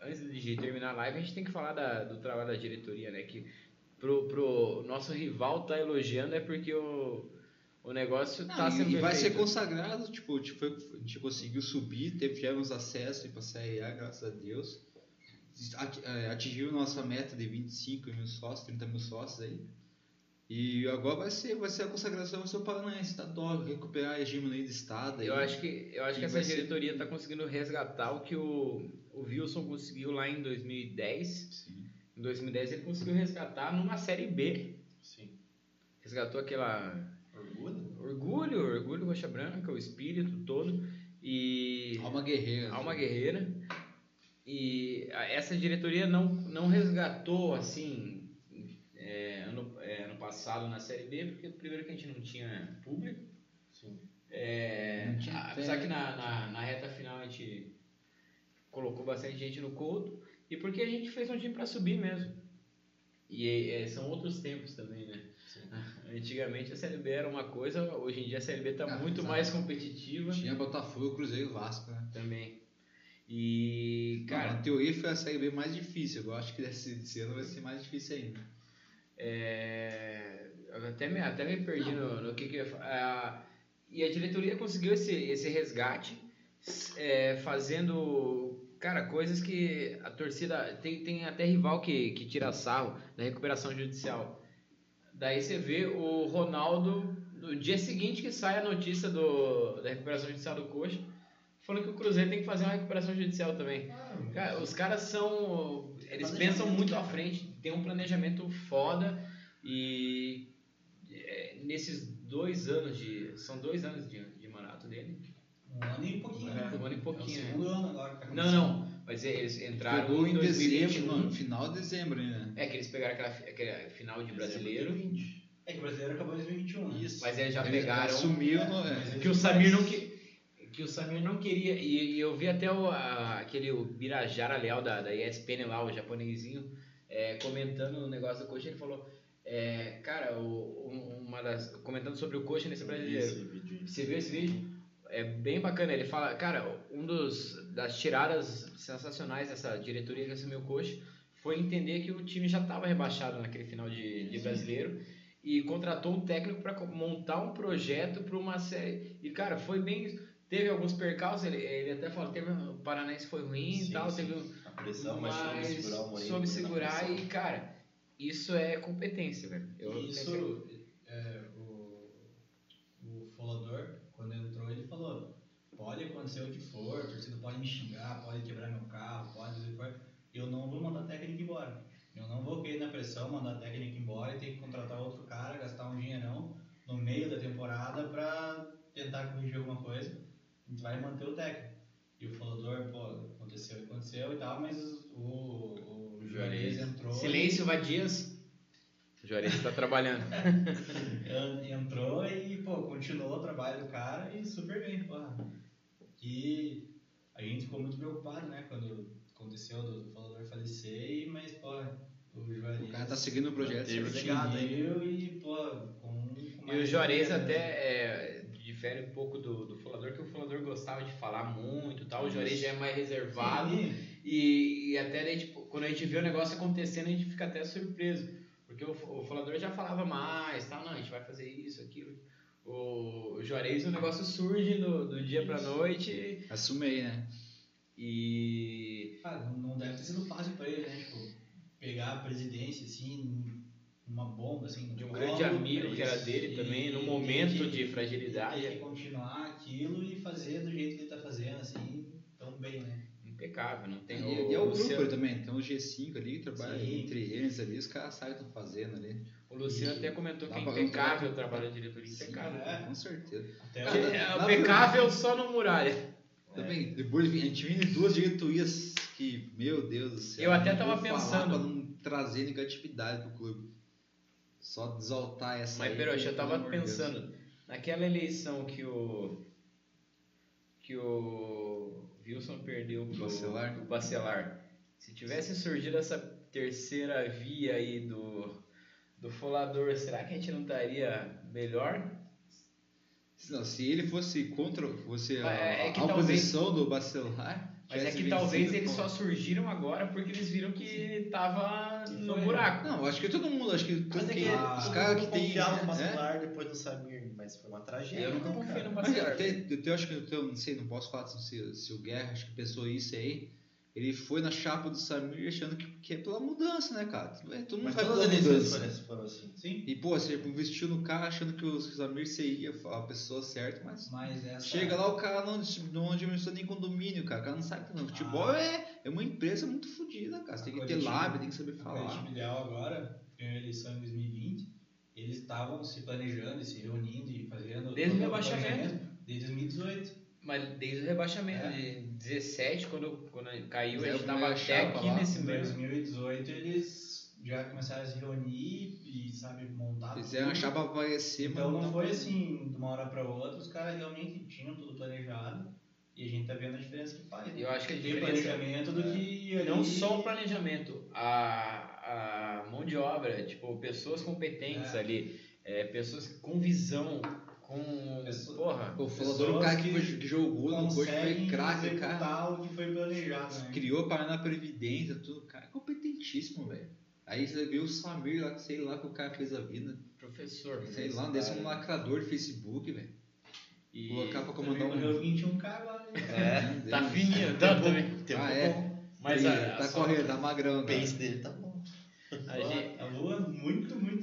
antes de terminar a live, a gente tem que falar da- do trabalho da diretoria, né? Que pro, pro nosso rival tá elogiando é porque o, o negócio tá Ah, sendo e, vai bem ser feito. consagrado, tipo, tipo, a gente conseguiu subir, teve, tivemos acesso para a Série A, graças a Deus. É, Atingiu nossa meta de 25 mil sócios, 30 mil sócios aí. E agora vai ser, vai ser a consagração do seu Paranaense, tá top, recuperar a hegemonia do Estado. aí. Eu acho que, eu acho que essa ser- diretoria tá conseguindo resgatar o que o, o Wilson conseguiu lá em 2010. Sim. Em 2010 ele conseguiu resgatar numa Série B. Sim. Resgatou aquela Orgulho? orgulho, orgulho roxa branca, o espírito todo e Alma guerreira. alma guerreira. E essa diretoria não, não resgatou assim passado na Série B, porque primeiro que a gente não tinha público. Sim. É, tinha apesar que na, na, na reta final a gente colocou bastante gente no couto e porque a gente fez um time para subir mesmo. E é, são outros tempos também, né? Sim. Antigamente a Série B era uma coisa, hoje em dia a Série B está Ah, muito exato. mais competitiva Tinha Botafogo, Cruzeiro e Vasco, né? também. E, Cara, cara, na teoria foi a Série B mais difícil. Eu acho que desse, desse ano vai ser mais difícil ainda. É, até me, até me perdi no, no que, que ah, E a diretoria conseguiu esse, esse resgate é, fazendo, cara, coisas que a torcida. Tem, tem até rival que, que tira sarro da recuperação judicial. Daí você vê o Ronaldo, no dia seguinte que sai a notícia do, da recuperação judicial do Coxa, falando que o Cruzeiro tem que fazer uma recuperação judicial também. Cara, os caras são. Eles pensam muito à frente, tem um planejamento foda e é, nesses dois anos de. São dois anos de, de mandato dele. Um ano e pouquinho. É, né? um ano e pouquinho, É o segundo ano agora que tá Não, acontecendo. não, mas eles entraram Pegou em em dezembro, 2021. não, no final de dezembro ainda. É que eles pegaram aquela, aquela final de brasileiro, É que o brasileiro acabou em 2021. né? Isso. mas eles já Eles pegaram. Assumiu, no, é. Mas que o Samir não que, que o Samir não queria e, e eu vi até o, a- aquele o Birajara Leal da, da ESPN lá o japonesinho é, comentando o negócio do coxa ele falou é, cara o, um- uma das comentando sobre o coxa nesse brasileiro você viu esse vídeo é bem bacana ele fala cara um dos das tiradas sensacionais dessa diretoria que assumiu o coxa foi entender que o time já estava rebaixado naquele final de, de brasileiro e contratou um técnico para montar um projeto para uma série. E cara, foi bem. Teve alguns percalços, ele, ele até falou, teve o Paranaense foi ruim e Sim, tal, sim. teve um- pressão, mas soube mas segurar o Moreno. soube segurar e cara, isso é competência, velho. Eu Isso, é, o, o Folador, quando entrou, ele falou: pode acontecer o que for, a torcida pode me xingar, pode quebrar meu carro, pode fazer o que for, eu não vou mandar técnico embora. Eu não vou cair na pressão, mandar técnico embora e ter que contratar outro cara, gastar um dinheirão no meio da temporada pra tentar corrigir alguma coisa. A gente vai manter o técnico. E o Folador, pô, aconteceu, aconteceu e tal, mas o, o, o Juarez entrou. Silêncio, Vadias. O Juarez está trabalhando. Entrou e, pô, continuou o trabalho do cara e super bem, porra. Que a gente ficou muito preocupado, né, quando aconteceu do, do falador falecer, e, mas, pô, o Juarez... O cara tá seguindo o projeto Teve legado, hein? seguiu e, pô, com... com E o Juarez né? até é, difere um pouco do, do Folador, que o Folador gostava de falar muito e tal. O Juarez já é mais reservado. E, e até daí, tipo, quando a gente vê o negócio acontecendo, a gente fica até surpreso. Porque o, o falador já falava mais, tal, não, a gente vai fazer isso, aquilo. O, o Juarez, o negócio surge do, do dia pra noite Assumei, né? e. Cara, não- não deve ter sido fácil pra ele, né, tipo, pegar a presidência, assim, uma bomba, assim, no De um grande amigo que era dele e- também, no e momento ter que- de fragilidade. Que continuar aquilo e fazer do jeito que ele tá fazendo, assim, tão bem, né? Impecável, não tem. E, e é o Luciano- grupo também, tem os G5 ali, que trabalha Sim. entre eles ali, os caras sabem o que estão fazendo ali. O Luciano até comentou que é impecável o trabalho da diretoria. Sim, Impecável. é. Com certeza. Até É, o- é Nada- impecável só no muralha. Também, depois a gente em duas diretorias que, meu Deus do céu. Eu até tava pensando- Pra não trazer negatividade pro clube. Só exaltar essa Mas, Peroxa, eu pelo tava de Deus. pensando, naquela eleição que o. que o Wilson perdeu pro Bacelar? pro Bacelar. Se tivesse surgido essa terceira via aí do, do Folador, será que a gente não estaria melhor? Se Não, se ele fosse contra fosse a, É, é que a talvez- oposição do Bacelar. Mas é que talvez eles pô. só surgiram agora porque eles viram que tava no Foi. buraco. Não, acho que todo mundo, acho que, Mas todo é que que Ah, os caras que tem. confiava no né? Bacelar depois do Samir, mas foi uma tragédia. Eu nunca né, confio cara? no Bacelar. até, eu, eu acho que eu, eu não sei, não posso falar se, se o Guerra, acho que pensou isso aí. Ele foi na chapa do Samir achando que, que é pela mudança, né, cara? Bem, Todo mundo Mas faz todas pela as mudança. foram, foram assim. Sim, E, pô, você investiu no cara achando que o Samir seria a pessoa certa, mas. mas essa... Chega lá, o cara não, não administrou nem condomínio, cara. O cara não sabe que não. Futebol Ah. é, é uma empresa muito fodida, cara. Você tem que ter lábio, tem que saber A falar. Curitiba Ideal agora, ganhou a eleição em 2020, eles estavam se planejando e se reunindo e fazendo... Desde o rebaixamento. Desde 2018. Mas desde o rebaixamento É. de 17, quando, quando caiu, a Mas gente é a tava até aqui lá. nesse Em mesmo. 2018 eles já começaram a se reunir e, sabe, montar Fizeram a tudo. chapa aparecer, Então não foi assim, de uma hora para outra, os caras realmente tinham tudo planejado e a gente tá vendo a diferença que faz. né? Eu acho que a Tem diferença planejamento do que ali- não só o planejamento, a, a mão de obra, tipo, pessoas competentes É. ali, é, pessoas com visão, com. Pessoa- Porra. Pô, o Falador, um cara que, que jogou no coach, foi craque, cara. o que foi planejado, né? Criou a Paraná Previdência, tudo. Cara, é competentíssimo, velho. Aí você viu o Samir lá, sei lá, que o cara fez a vida. Professor. Sei lá, desse um lacrador de Facebook, velho. E... Colocar pra comandar morreu um. 21 caras lá, né? É, tá fininho, tá também. Tempo Ah, é? bom. Mas Ih, a, tá correndo, tá magrão, O cara. pace dele tá bom. a gente, A Lua muito, muito.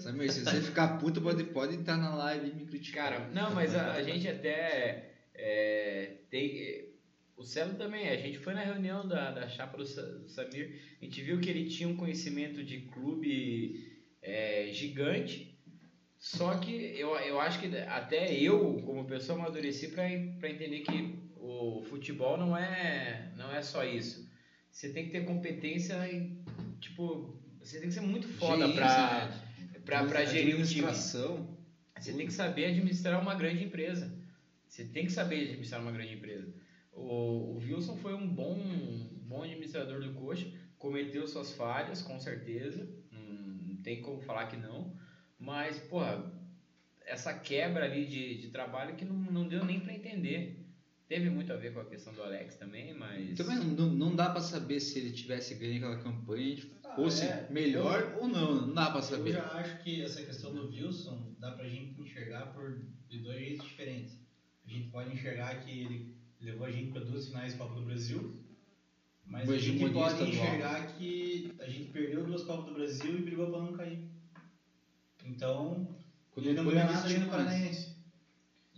Samir, se você ficar puto, pode, pode entrar na live e me criticar. Cara, não, mas a, a gente até é, tem. O Celo também, a gente foi na reunião da, da chapa do do Samir, a gente viu que ele tinha um conhecimento de clube é, gigante, só que eu, eu acho que até eu, como pessoa, amadureci para entender que o futebol não é, não é só isso. Você tem que ter competência em, tipo, você tem que ser muito foda pra, né? Pra gerir um time. Você tem que saber administrar uma grande empresa. Você tem que saber administrar uma grande empresa. O, o Wilson foi um bom, bom administrador do coxa, cometeu suas falhas, com certeza. Não, não tem como falar que não. Mas, porra, essa quebra ali de, de trabalho que não, não deu nem para entender. Teve muito a ver com a questão do Alex também, mas. Também não, não dá pra saber se Ah, é. melhor ou não. Não dá pra Eu saber. já acho que essa questão do Wilson dá pra gente enxergar por de dois jeitos diferentes. A gente pode enxergar que ele levou a gente para duas finais Copa do Brasil, mas Uma a gente pode enxergar que a gente perdeu duas Copas do Brasil e brigou para não cair. Então, Quando ele não ganhou nada mais. Paranaense.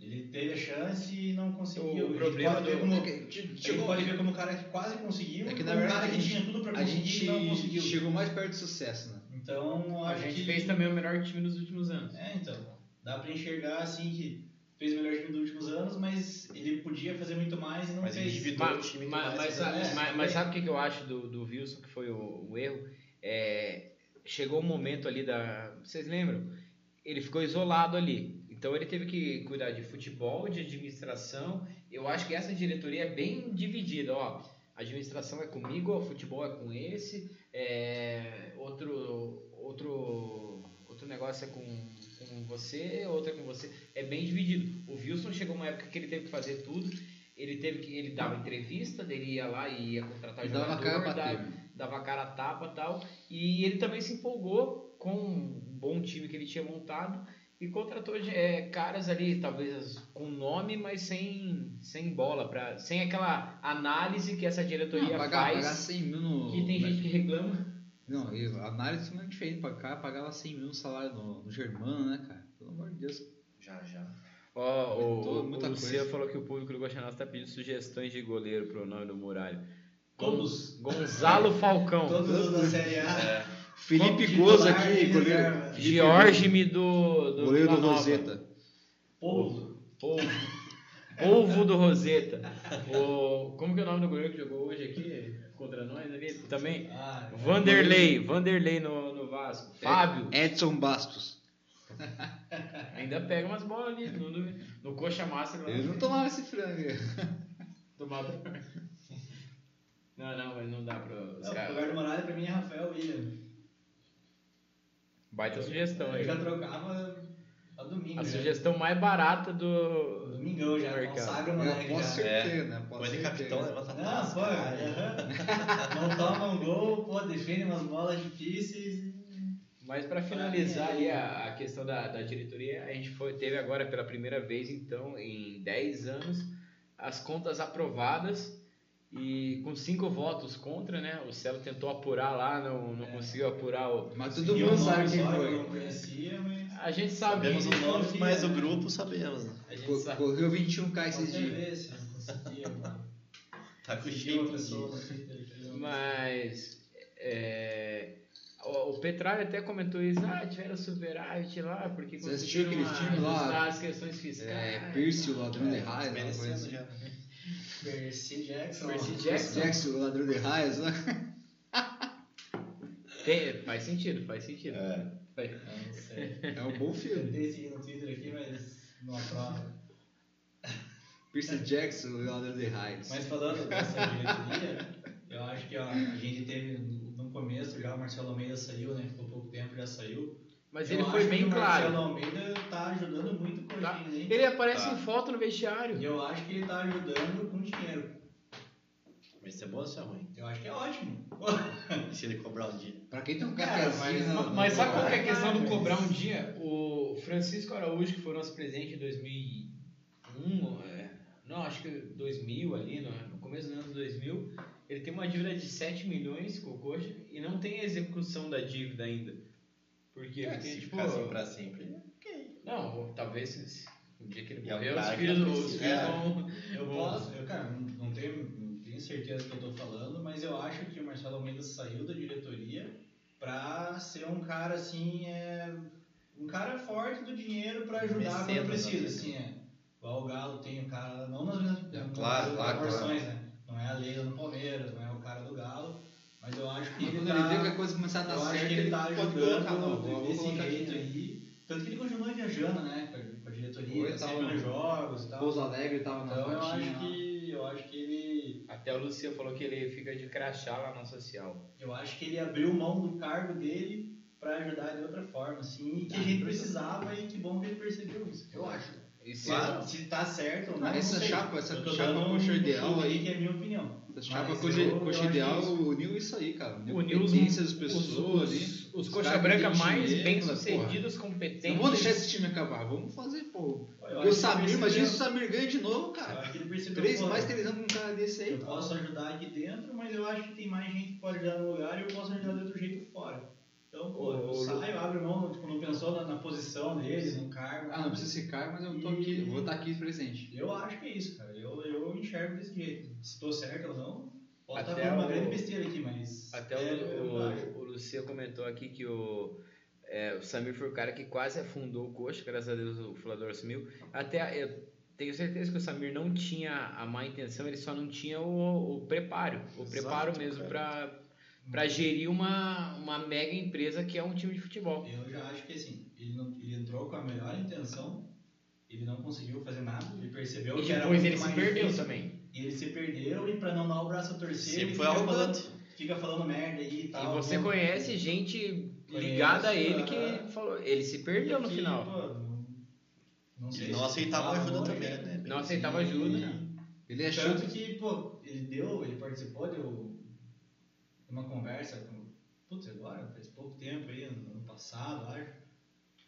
Ele teve a chance e não conseguiu. O A gente problema pode ver como, é que- a gente chegou- pode ver como um cara que quase conseguiu É que, na verdade, cara que a gente- tinha tudo para A conseguir gente e não conseguiu. chegou mais perto do sucesso, né? Então, A gente que... fez também o melhor time nos últimos anos. É, então. Dá pra enxergar assim que fez o melhor time dos últimos anos, mas ele podia fazer muito mais e não Mas fez. Mas, o time mas, mais mas sabe, é, mas- mas sabe o que que eu acho do, do Wilson, que foi o, o erro? É, chegou um momento ali da. Vocês lembram? Ele ficou isolado ali. Então ele teve que cuidar de futebol, de administração. Eu acho que essa diretoria é bem dividida. Ó, a administração é comigo, o futebol é com esse, é, outro, outro, outro negócio é com, com você, outro é com você. É bem dividido. O Wilson chegou uma época que ele teve que fazer tudo. Ele teve que ele dava entrevista, ele ia lá e ia contratar E dava jogador, cara dava, dava cara a tapa e tal. E ele também se empolgou com um bom time que ele tinha montado e contratou é, caras ali, talvez com nome, mas sem, sem bola, pra, sem aquela análise que essa diretoria Não, pagar, faz. pagar 100 mil no. Que tem gente que reclama. Não, e a análise é muito diferente. Pra cá, pagava 100 mil no salário no, no Germano, né, cara? Pelo amor de Deus. Já, já. Ó, Aumentou o, muita o falou que o público do Goianás está pedindo sugestões de goleiro pro nome do Muralha. Todos. Gonzalo Falcão. Todos os da Série A. Felipe Gozo aqui, goleiro. Felipe George do, do Goleiro do. Roseta. Polvo. Polvo. Polvo do Roseta. O, como que é o nome do goleiro que jogou hoje aqui contra nós ali? Também. Ah, Vanderlei. Vanderlei no, no Vasco. Fábio. Edson Bastos. Ainda pega umas bolas ali no, no, no coxa massa. Ele não tomava esse frango. Tomava. Não, não, mas não dá pra. Os Não, o caras- lugar do Moralha pra mim é Rafael William. Baita sugestão aí. Eu já trocava a domingo. A já. sugestão mais barata do. Domingão já, mercado. consagra uma Eu leg posso já. certeza, né? Põe Posso de certeza. capitão, levanta a Não, taça. pô, não toma um gol, pô, defende umas bolas difíceis. Mas para finalizar ali a, a questão da, da diretoria, a gente foi, teve agora pela primeira vez, então, em 10 anos, as contas aprovadas e com cinco votos contra, né? O Celo tentou apurar lá, não, não É. conseguiu apurar o. Mas todo mundo sabe quem foi. não conhecia, mas. A gente sabe. Sabemos o nome, mas o né? grupo sabemos. né? A gente Co- sabe. Correu 21k esses Pode dias. ver se não conseguia, mano. Tá com jeito não- Mas é, o, Petralha até comentou isso, ah, tiveram superávit lá, porque Você assistiu conseguiram aquele filme lá? as questões fiscais. É, Pierce, o ladrão de Percy Jackson. Percy Jackson. Jackson, o ladrão de raios. né? Tem- faz sentido, faz sentido. É. Faz- Eu. É um bom filme. Tentei seguir no Twitter aqui, mas não aprova. Percy Jackson, o ladrão de raios. Mas falando dessa diretoria, eu acho que ó, a gente teve no começo já o Marcelo Almeida saiu, né? Ficou pouco tempo, já saiu. Mas Eu ele foi bem que O Marcelo claro. Almeida tá ajudando muito o Tá? Hein? Ele aparece Tá. em foto no vestiário. E eu acho que ele tá ajudando com dinheiro. Vai ser bom ou ser ruim? Eu acho que é ótimo. E se ele cobrar um dia? Pra quem tem um Cara, cafezinho... mas- no- Mas sabe qual que é a questão do mas- cobrar um dia? O Francisco Araújo, que foi nosso presidente em 2001, é, não, acho que 2000 ali, no, no começo dos anos 2000, ele tem uma dívida de 7 milhões com o Coxa e não tem a execução da dívida ainda. Por quê? É, Porque, se tipo, ficar assim pra sempre. não, talvez o dia que ele é um morrer, os filhos, os é. vão... Eu posso, eu, cara, não, tenho, não tenho certeza do que eu tô falando, mas eu acho que o Marcelo Almeida saiu da diretoria pra ser um cara assim, é, um cara forte do dinheiro pra ajudar quando precisa, né? assim, é. Igual o Galo tem o cara, não nas mesmas É, claro, claro, proporções, né? Não é a Leila no Palmeiras, não é o cara do Galo, mas eu acho que Mas ele quando tá, ele vê que a coisa começar a dar eu certo, acho que ele tá pode colocar, desse colocar jeito aí. Tanto que ele continua viajando, né, com a, diretoria, Foi, tá tava nos jogos e tal. Pouso Alegre tava na Então eu acho que eu acho que ele Até o Lucia falou que ele fica de crachá lá na social. eu acho que ele abriu mão do cargo dele pra ajudar de outra forma, assim, e que a Ah, gente precisava e que bom que ele percebeu isso. Eu acho. E se- Se, tá certo ou não, Essa sei. chapa- essa Eu chapa coxa ideal aí. que é a minha opinião. Essa chapa coxa, ideal isso. uniu isso aí, cara. Uniu Uniu os, competência das os, pessoas ali. os, os Os coxa branca mais bem porra. sucedidos, competentes. Não vou deixar esse time acabar, vamos fazer, pô. Eu E o Samir, imagina se o Samir ganha de novo, cara. Três, mais três anos com um cara desse aí. Eu posso ajudar aqui dentro, mas eu acho que tem mais gente que pode ajudar no lugar e eu posso ajudar de outro jeito fora. Então, pô, eu Ô, saio, abro mão, tipo, não pensou na, na posição dele, no cargo. Ah, não precisa ficar, mas eu tô aqui, eu vou estar aqui presente. Eu acho que é isso, cara. Eu, eu enxergo desse jeito. Se tô certo ou não, posso estar Até falando uma o- grande besteira aqui, mas. Até é, o, eu o, o Lucia comentou aqui que o, é, o Samir foi o cara que quase afundou o coxa, graças a Deus o Fulador assumiu. Até eu tenho certeza que o Samir não tinha a má intenção, ele só não tinha o, o preparo. O Exato, preparo mesmo cara. Para gerir uma, uma mega empresa que é um time de futebol. Eu já acho que assim, ele, não, ele entrou com a melhor intenção, ele não conseguiu fazer nada, ele percebeu E que era depois muito ele se mais perdeu difícil, também. E ele se perdeu e pra não dar o braço a torcer, Sempre ele foi fica arrogante. falando, fica falando merda aí e E tal. você Não- conhece gente ligada a ele que falou, ele se perdeu no que, final. pô, não, não sei Ele se não aceitava ajuda também, né? Não aceitava ajuda, né? Ele achou Tanto que, pô, ele deu, ele participou de uma conversa com. Putz, agora, faz pouco tempo aí, no ano passado, acho.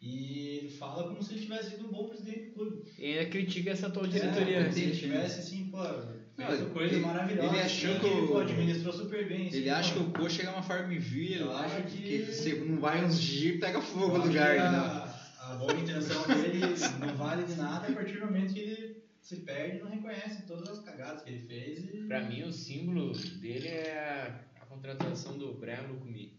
E ele fala como se ele tivesse sido um bom presidente do clube. E ainda critica essa atual diretoria. É, se ele tivesse assim, pô, Não, fez ele- coisas maravilhosas. ele achou assim, que o- pô, administrou super bem. assim, Ele acha que pô. o coxa é uma Farmville, Eu lá, acho que, que- você não vai uns dias e pega fogo no lugar, a, a boa intenção dele não vale de nada a partir do momento que ele se perde e não reconhece todas as cagadas que ele fez. E... Pra mim, o símbolo dele é contratação do Brian Lucumi.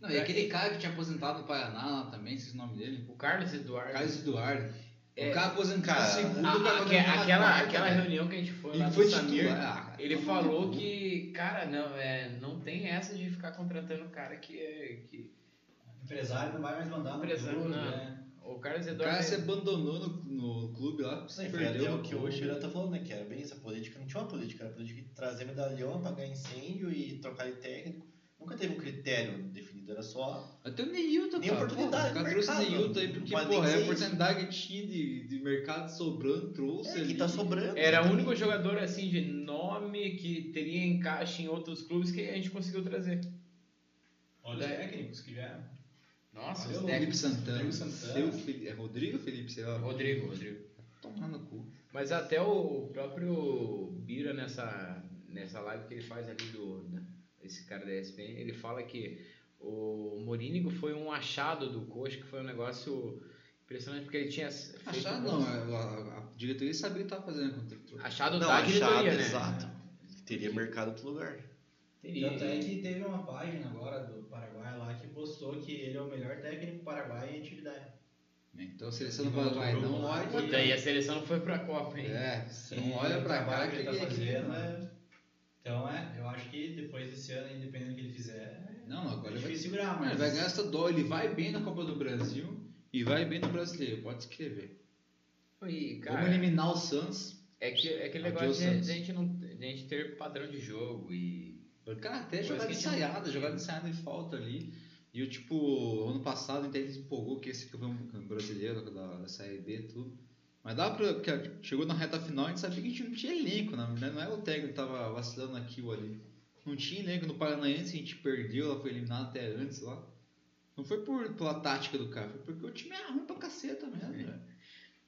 Não, e aquele cara que tinha aposentado no Paraná lá também, esqueci o nome dele. O Carlos Eduardo. Carlos Eduardo. É, o cara aposentou cara, segundo, a- a- aquela, quarta, aquela velho. reunião que a gente foi lá Ele do foi Samir, titular. Ah, ele falou que, cara, não, é, não tem essa de ficar contratando cara que é. Que, O empresário não vai mais mandar no Empresário, né? O Carlos O Eduardo. cara se é- abandonou no, no clube lá, se Sim, perdeu o que o. Shira tá falando, né? Que era bem essa política. Não tinha uma política, era política de trazer medalhão, apagar incêndio e trocar de técnico. nunca teve um critério definido, era só. Até o Neilton, Nem cara. oportunidade Pô, o trouxe o mercado, Neilton aí porque, porra, é a oportunidade que tinha de, de mercado sobrando, trouxe É, ali. que tá sobrando. Era o único jogador assim de nome que teria encaixe em outros clubes que a gente conseguiu trazer. Olha os técnicos que vieram. Nossa, os Felipe. Santana. Rodrigo Santana. Seu Felipe, é Rodrigo ou Felipe? Sei lá. Rodrigo, Rodrigo. Tomar no cu. Mas até o próprio Bira nessa, nessa live que ele faz ali do. né, Esse cara da ESPN, ele fala que o Morínigo foi um achado do Coxa, que foi um negócio impressionante, porque ele tinha bons- não, é, a, a, diretoria sabia o que tava fazendo contra Achado Não, da achado, diretoria, né? exato. Teria mercado outro lugar. Teria. Tanto é que teve uma página agora do Paraguai que postou que ele é o melhor técnico paraguai em atividade. Então a seleção do Paraguai não olha. Puta, e a seleção não foi pra Copa, hein? É, você não olha pra cá que ele tá ele fazendo. É... Então é, eu acho que depois desse ano, independente do que ele fizer, Não, agora é ele vai, difícil segurar, mas ele vai ganhar essa dó. Ele vai bem na Copa do Brasil e vai bem no Brasileiro. Pode escrever. E, cara, Vamos eliminar o Santos. é, que, é aquele negócio de a gente não, de a gente ter padrão de jogo e Cara, até jogada ensaiada, jogada ensaiada de falta ali. E o tipo, ano passado até ele se empolgou que esse campeão brasileiro da, da Série B e tudo. Mas dá pra. que chegou na reta final a gente sabia que a gente não tinha elenco, né? não é o técnico que tava vacilando aqui ou ali. Não tinha elenco no Paranaense, a gente perdeu, ela foi eliminada até antes lá. Não foi por, pela tática do cara, foi porque o time é ruim pra caceta mesmo, velho.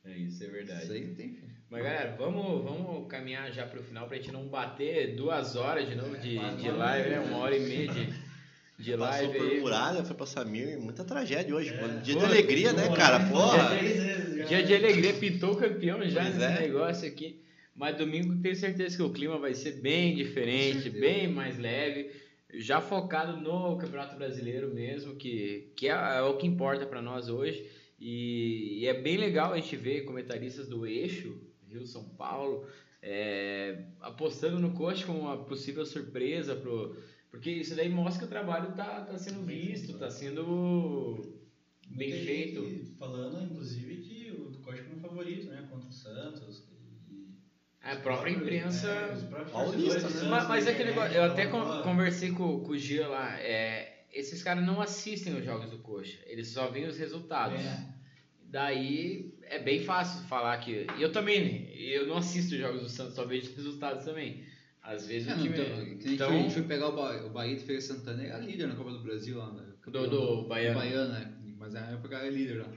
É isso, é verdade. Isso aí tem fim. Mas galera, vamos, vamos caminhar já pro final pra gente não bater duas horas de novo de, quase de uma live, hora né? e meia. Uma hora e meia de, de Passou live por aí. Muralha, foi pra Samir, muita tragédia hoje. É. mano. Dia Pô, de alegria, né, cara? Porra! Já. Dia de alegria, pintou o campeão já Pois nesse é. negócio aqui. Mas domingo tenho certeza que o clima vai ser bem diferente, bem mais leve. Já focado no Campeonato Brasileiro mesmo, que, que é, é o que importa pra nós hoje. E, e é bem legal a gente ver comentaristas do eixo, Rio São Paulo, é, apostando no coach como uma possível surpresa, pro, porque isso daí mostra que o trabalho tá, tá sendo visto, tá sendo bem feito. Falando, inclusive, que o Coxa como favorito, né? Contra o Santos. e- A própria imprensa. É, os próprios Paulista, né? Mas, mas é aquele negócio, eu até con- "Ó, conversei com, com o Gia lá, é, esses caras não assistem os jogos do Coxa, eles só veem os resultados. É. Daí é bem fácil falar que. E eu também, eu não assisto os jogos do Santos, só vejo os resultados também. Às vezes É, o time. então, então, a gente foi pegar o, ba o Bahia de Feira Santana, é a líder na Copa do Brasil lá, né? Do- do Baiano. Baiano, né? Mas na época era líder lá.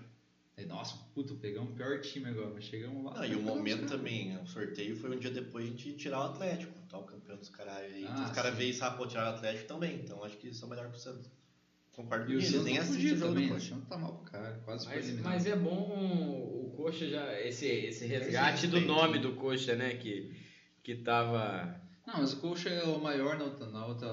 Aí, nossa, puta, pegamos o pior time agora, mas chegamos lá. Não, e o momento caras. também, o sorteio foi um dia depois de tirar o Atlético, tá? O campeão dos caralho aí. Ah, então, os caras sim. veem e pô, tirar o Atlético também. Então acho que isso é o melhor pro Santos. Concordo com E o eles, nem assistem o jogo também, do? O Coxa. Tá mal pro cara, quase foi mas, eliminado. mas é bom o Coxa já. Esse, esse resgate do nome do Coxa, né? Que, que tava. Não, mas o Coxa é o maior na outra, na outra,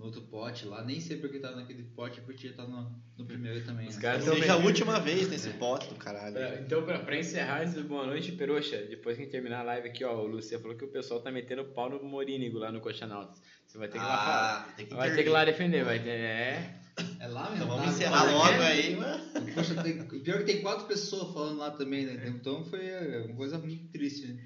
no outro pote lá. Nem sei porque tá naquele pote, porque tá no, no primeiro também. Os né? caras Seja a última vez nesse É. pote do caralho. Pra- então, pra, pra encerrar, do boa noite, Peroxa, depois que a gente terminar a live aqui, ó, o Lucia falou que o pessoal tá metendo pau no Morínigo lá no Coxanautas. Você vai ter que ir lá falar. Ah, tem que Vai ter que ir lá defender, vai ter. É. É lá Então mesmo. vamos tá? encerrar logo né? aí, mano. O Coxa tem, pior é que tem quatro pessoas falando lá também, né? Então foi é, uma coisa muito triste, né?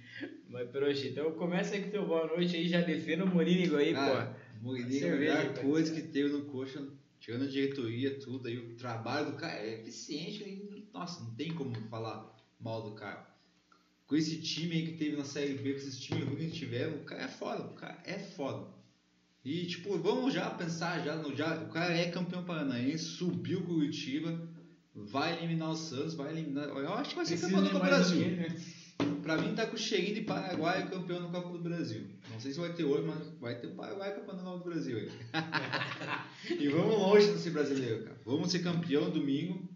Mas, Peroxa, então começa aí com teu boa noite aí, já defenda o Morínigo aí, Cara, pô. Mourinho, a Cerveja, melhor coisa que teve no Coxa, tirando a diretoria, tudo, aí o trabalho do cara é eficiente, aí, nossa, não tem como falar mal do cara. Com esse time aí que teve na Série B, com esses times ruins que tiveram, o cara é foda, o cara é foda. E, tipo, vamos já pensar, já, no, já o cara é campeão paranaense, subiu o Curitiba, vai eliminar o Santos, vai eliminar... Eu acho que vai ser Precisa campeão do Brasil. né? Pra mim tá com o cheirinho de Paraguai campeão no Copa do Brasil. Não sei se vai ter hoje, mas vai ter o Paraguai campeão no Copa do Brasil aí. e vamos longe desse brasileiro, cara. Vamos ser campeão domingo.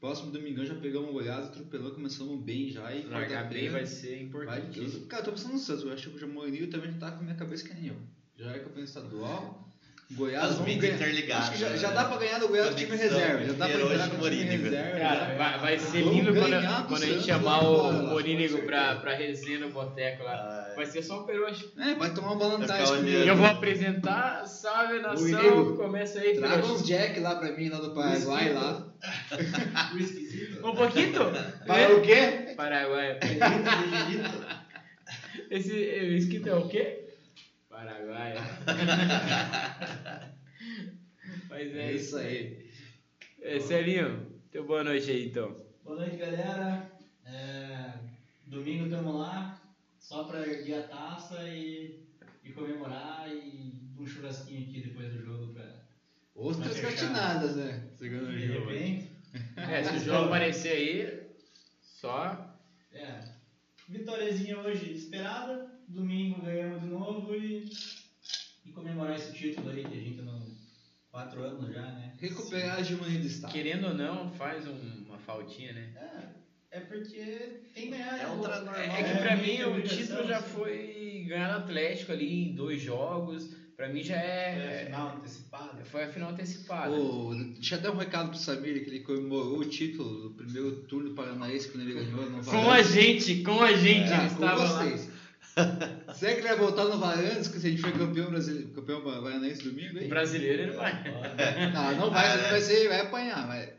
Próximo domingão já pegamos goleado, atropelou, começamos bem já. E Largar bem vai ser vai importante. tudo. Cara, eu tô pensando no Santos. Eu acho que o Mourinho também já tá com a minha cabeça que nem eu. Já é campeão estadual. Goiás, As vamos mídias ganhar. interligadas, Acho que já, né? já dá pra ganhar do Goiás com time reserva. Já dá pra entrar com time reserva. Cara, vai, vai ser Vamos lindo quando, ganhar quando a gente chamar vai o Morínigo pra, pra resenha no boteco lá. Ah, Vai ser só o Peroxa. É, vai tomar uma Vai balantagem comigo. Eu vou apresentar, salve nação, começa aí, Traga Peroxa. uns Jack lá pra mim, lá do Paraguai, lá. O esquisito. Um pouquinho? Para o quê? Paraguai. Esse o escrito é o quê? Paraguai. Mas é, É isso aí. É, Celinho, teu boa noite aí então. Boa noite, galera. É, domingo estamos lá, só para erguer a taça e, e comemorar e um churrasquinho aqui depois do jogo para fechar. gratinadas, né? Segundo de jogo. repente. É, se o jogo aparecer aí, só. É, vitóriazinha hoje esperada, domingo ganhamos de novo e, e comemorar esse título aí que a gente não. quatro anos já, né? Recuperar a hegemonia do Estado. Querendo ou não, faz um- uma faltinha, né? É, é porque tem que ganhar. É um o- tra- normal. É, é que É, pra meio mim que o título já assim. foi ganhar no Atlético ali em dois jogos. Pra mim já É, é. final antecipada. Foi a final antecipada. Ô, deixa eu dar um recado pro Samir que ele comemorou o título do primeiro turno paranaense quando ele ganhou no Com a gente, com a gente, É, ele com estava lá. Será que ele vai voltar no Varandas se a gente for campeão brasileiro, campeão paranaense domingo aí? Brasileiro ele vai. Não, não vai, não vai ser, vai apanhar, mas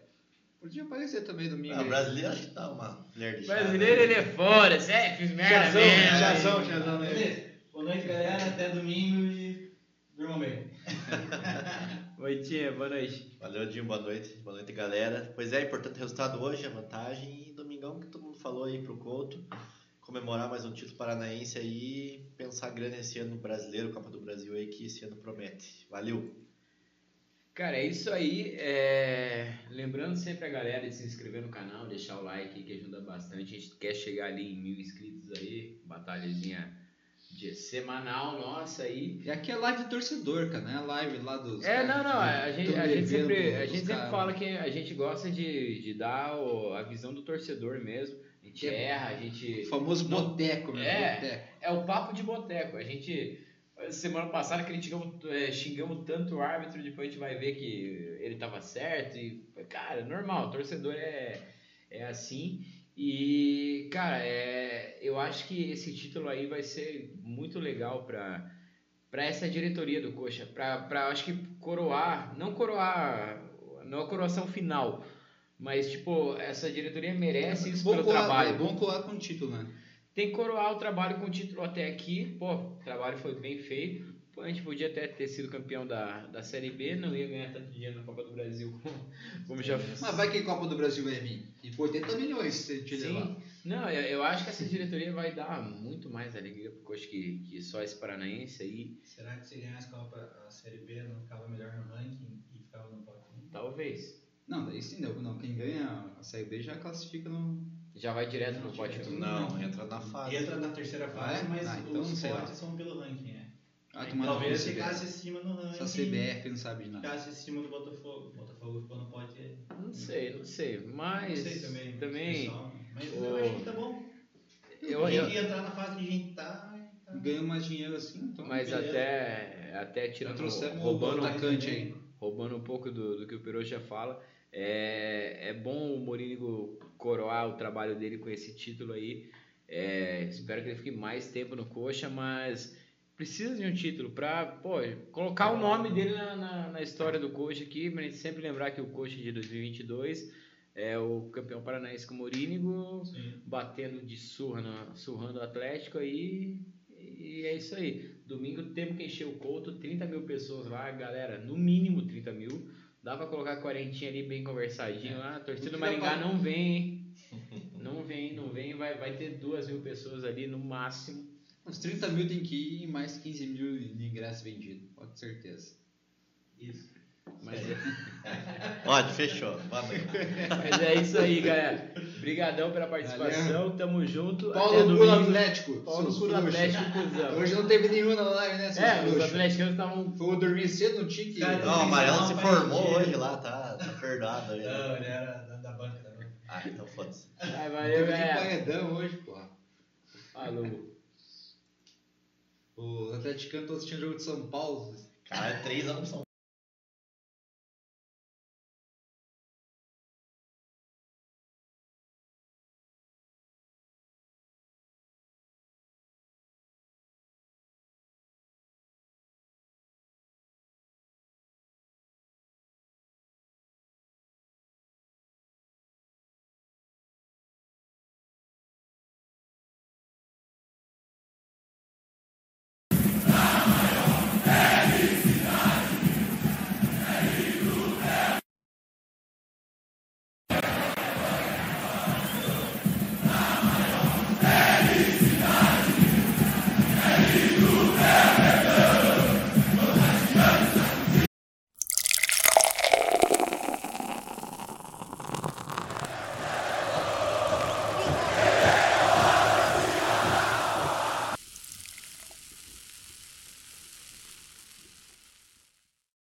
podia aparecer também domingo. Não, aí. brasileiro acho que tá uma chá, Brasileiro né? ele é fora, é, fiz merda Tiazão, mesmo. tiazão, tiazão, né? Beleza. Boa noite, galera. Até domingo e durmam bem. Oi, tia, boa noite. Valeu, Dinho, boa noite. Boa noite, galera. Pois é, importante resultado hoje, a vantagem. E domingão que todo mundo falou aí pro Couto. Comemorar mais um título paranaense aí. Pensar grande esse ano no brasileiro, Copa do Brasil aí, que esse ano promete. Valeu. Cara, é isso aí. é, Lembrando sempre a galera de se inscrever no canal, deixar o like que ajuda bastante. A gente quer chegar ali em mil inscritos aí. Batalhazinha de semanal nossa aí. E aqui é live de torcedor, cara, não é live lá dos. É, não, não, a gente, a gente sempre, a gente sempre caras. fala que a gente gosta de, de dar o- a visão do torcedor mesmo. A gente É. erra, a gente. O famoso boteco, meu. É. Boteco. É o papo de boteco. A gente. Semana passada criticamos, é, xingamos tanto o árbitro, depois a gente vai ver que ele tava certo. E, cara, normal, torcedor é, é assim. E, cara, é, eu acho que esse título aí vai ser muito legal pra, pra essa diretoria do Coxa. Pra, pra, acho que, coroar, não coroar, não a coroação final, mas, tipo, essa diretoria merece isso bom pelo colar, trabalho. É bom colar com o título, né? Tem que coroar o trabalho com o título até aqui. Pô, o trabalho foi bem feito. Pô, a gente podia até ter sido campeão da, da Série B, não ia ganhar tanto dinheiro na Copa do Brasil como, já Mas vai que a Copa do Brasil vai vir. E por 80 milhões se a gente levar. Sim. Não, eu, eu acho que essa diretoria vai dar muito mais alegria pro Coxa que, que só esse paranaense aí. Será que se ganhasse a Copa a Série B não ficava melhor no ranking e ficava no 1? Talvez. Não, daí sim, não. não. Quem ganha a Série B já classifica no. Já vai direto no Não, pote direto. 1. Não, entra na fase. Entra na terceira fase, Ah, é? mas Ah, então os não potes são pelo ranking, é. Ah, Aí Talvez ficasse acima no ranking. Essa CBF não sabe de nada. Ficasse acima do Botafogo. O Botafogo ficou no pote. Não sei, não sei. Não Mas sei também. também pessoal, Mas o- eu acho que tá bom. eu, eu, que entrar na fase que a gente tá. tá. Ganha mais dinheiro assim, então. mas beleza. até, até tirando, trouxemos roubando, o atacante aí. roubando um pouco do, do que o Peru já fala. É, é bom o Morínigo coroar o trabalho dele com esse título aí. É, espero que ele fique mais tempo no Coxa, mas precisa de um título para colocar o nome dele na, na, na história do Coxa aqui, pra gente sempre lembrar que o Coxa de 2022 é o campeão paranaense com o Morínigo, batendo de surra, na, surrando o Atlético aí. E é isso aí. Domingo temos que encher o Couto, 30 mil pessoas lá, galera, no mínimo 30 mil. Dá pra colocar a quarentinha ali bem conversadinho lá. A torcida do Maringá pra- não vem, hein? Não vem, não vem. Vai, vai ter duas mil pessoas ali no máximo. Uns 30 mil tem que ir e mais 15 mil de ingresso vendido, pode ter certeza. Isso. Mas é, Ótimo, fechou. Mas é isso aí, galera. Obrigadão pela participação. Tamo junto. Paulo no cu do domingo. Atlético. Pau no. Atlético, cuzão. Hoje não teve nenhuma na live, né, seus É, os atleticanos estavam Foi dormir cedo, não tinha que. Cara, Não, o Amarelo se formou vai hoje lá, tá, tá perdoado aí. Não, ele era da, da banca também. Ah, então foda-se. Ai, Não valeu, galera. paredão hoje, porra. Falou. Os atleticanos todos tinham jogo de São Paulo. Cara, é três anos São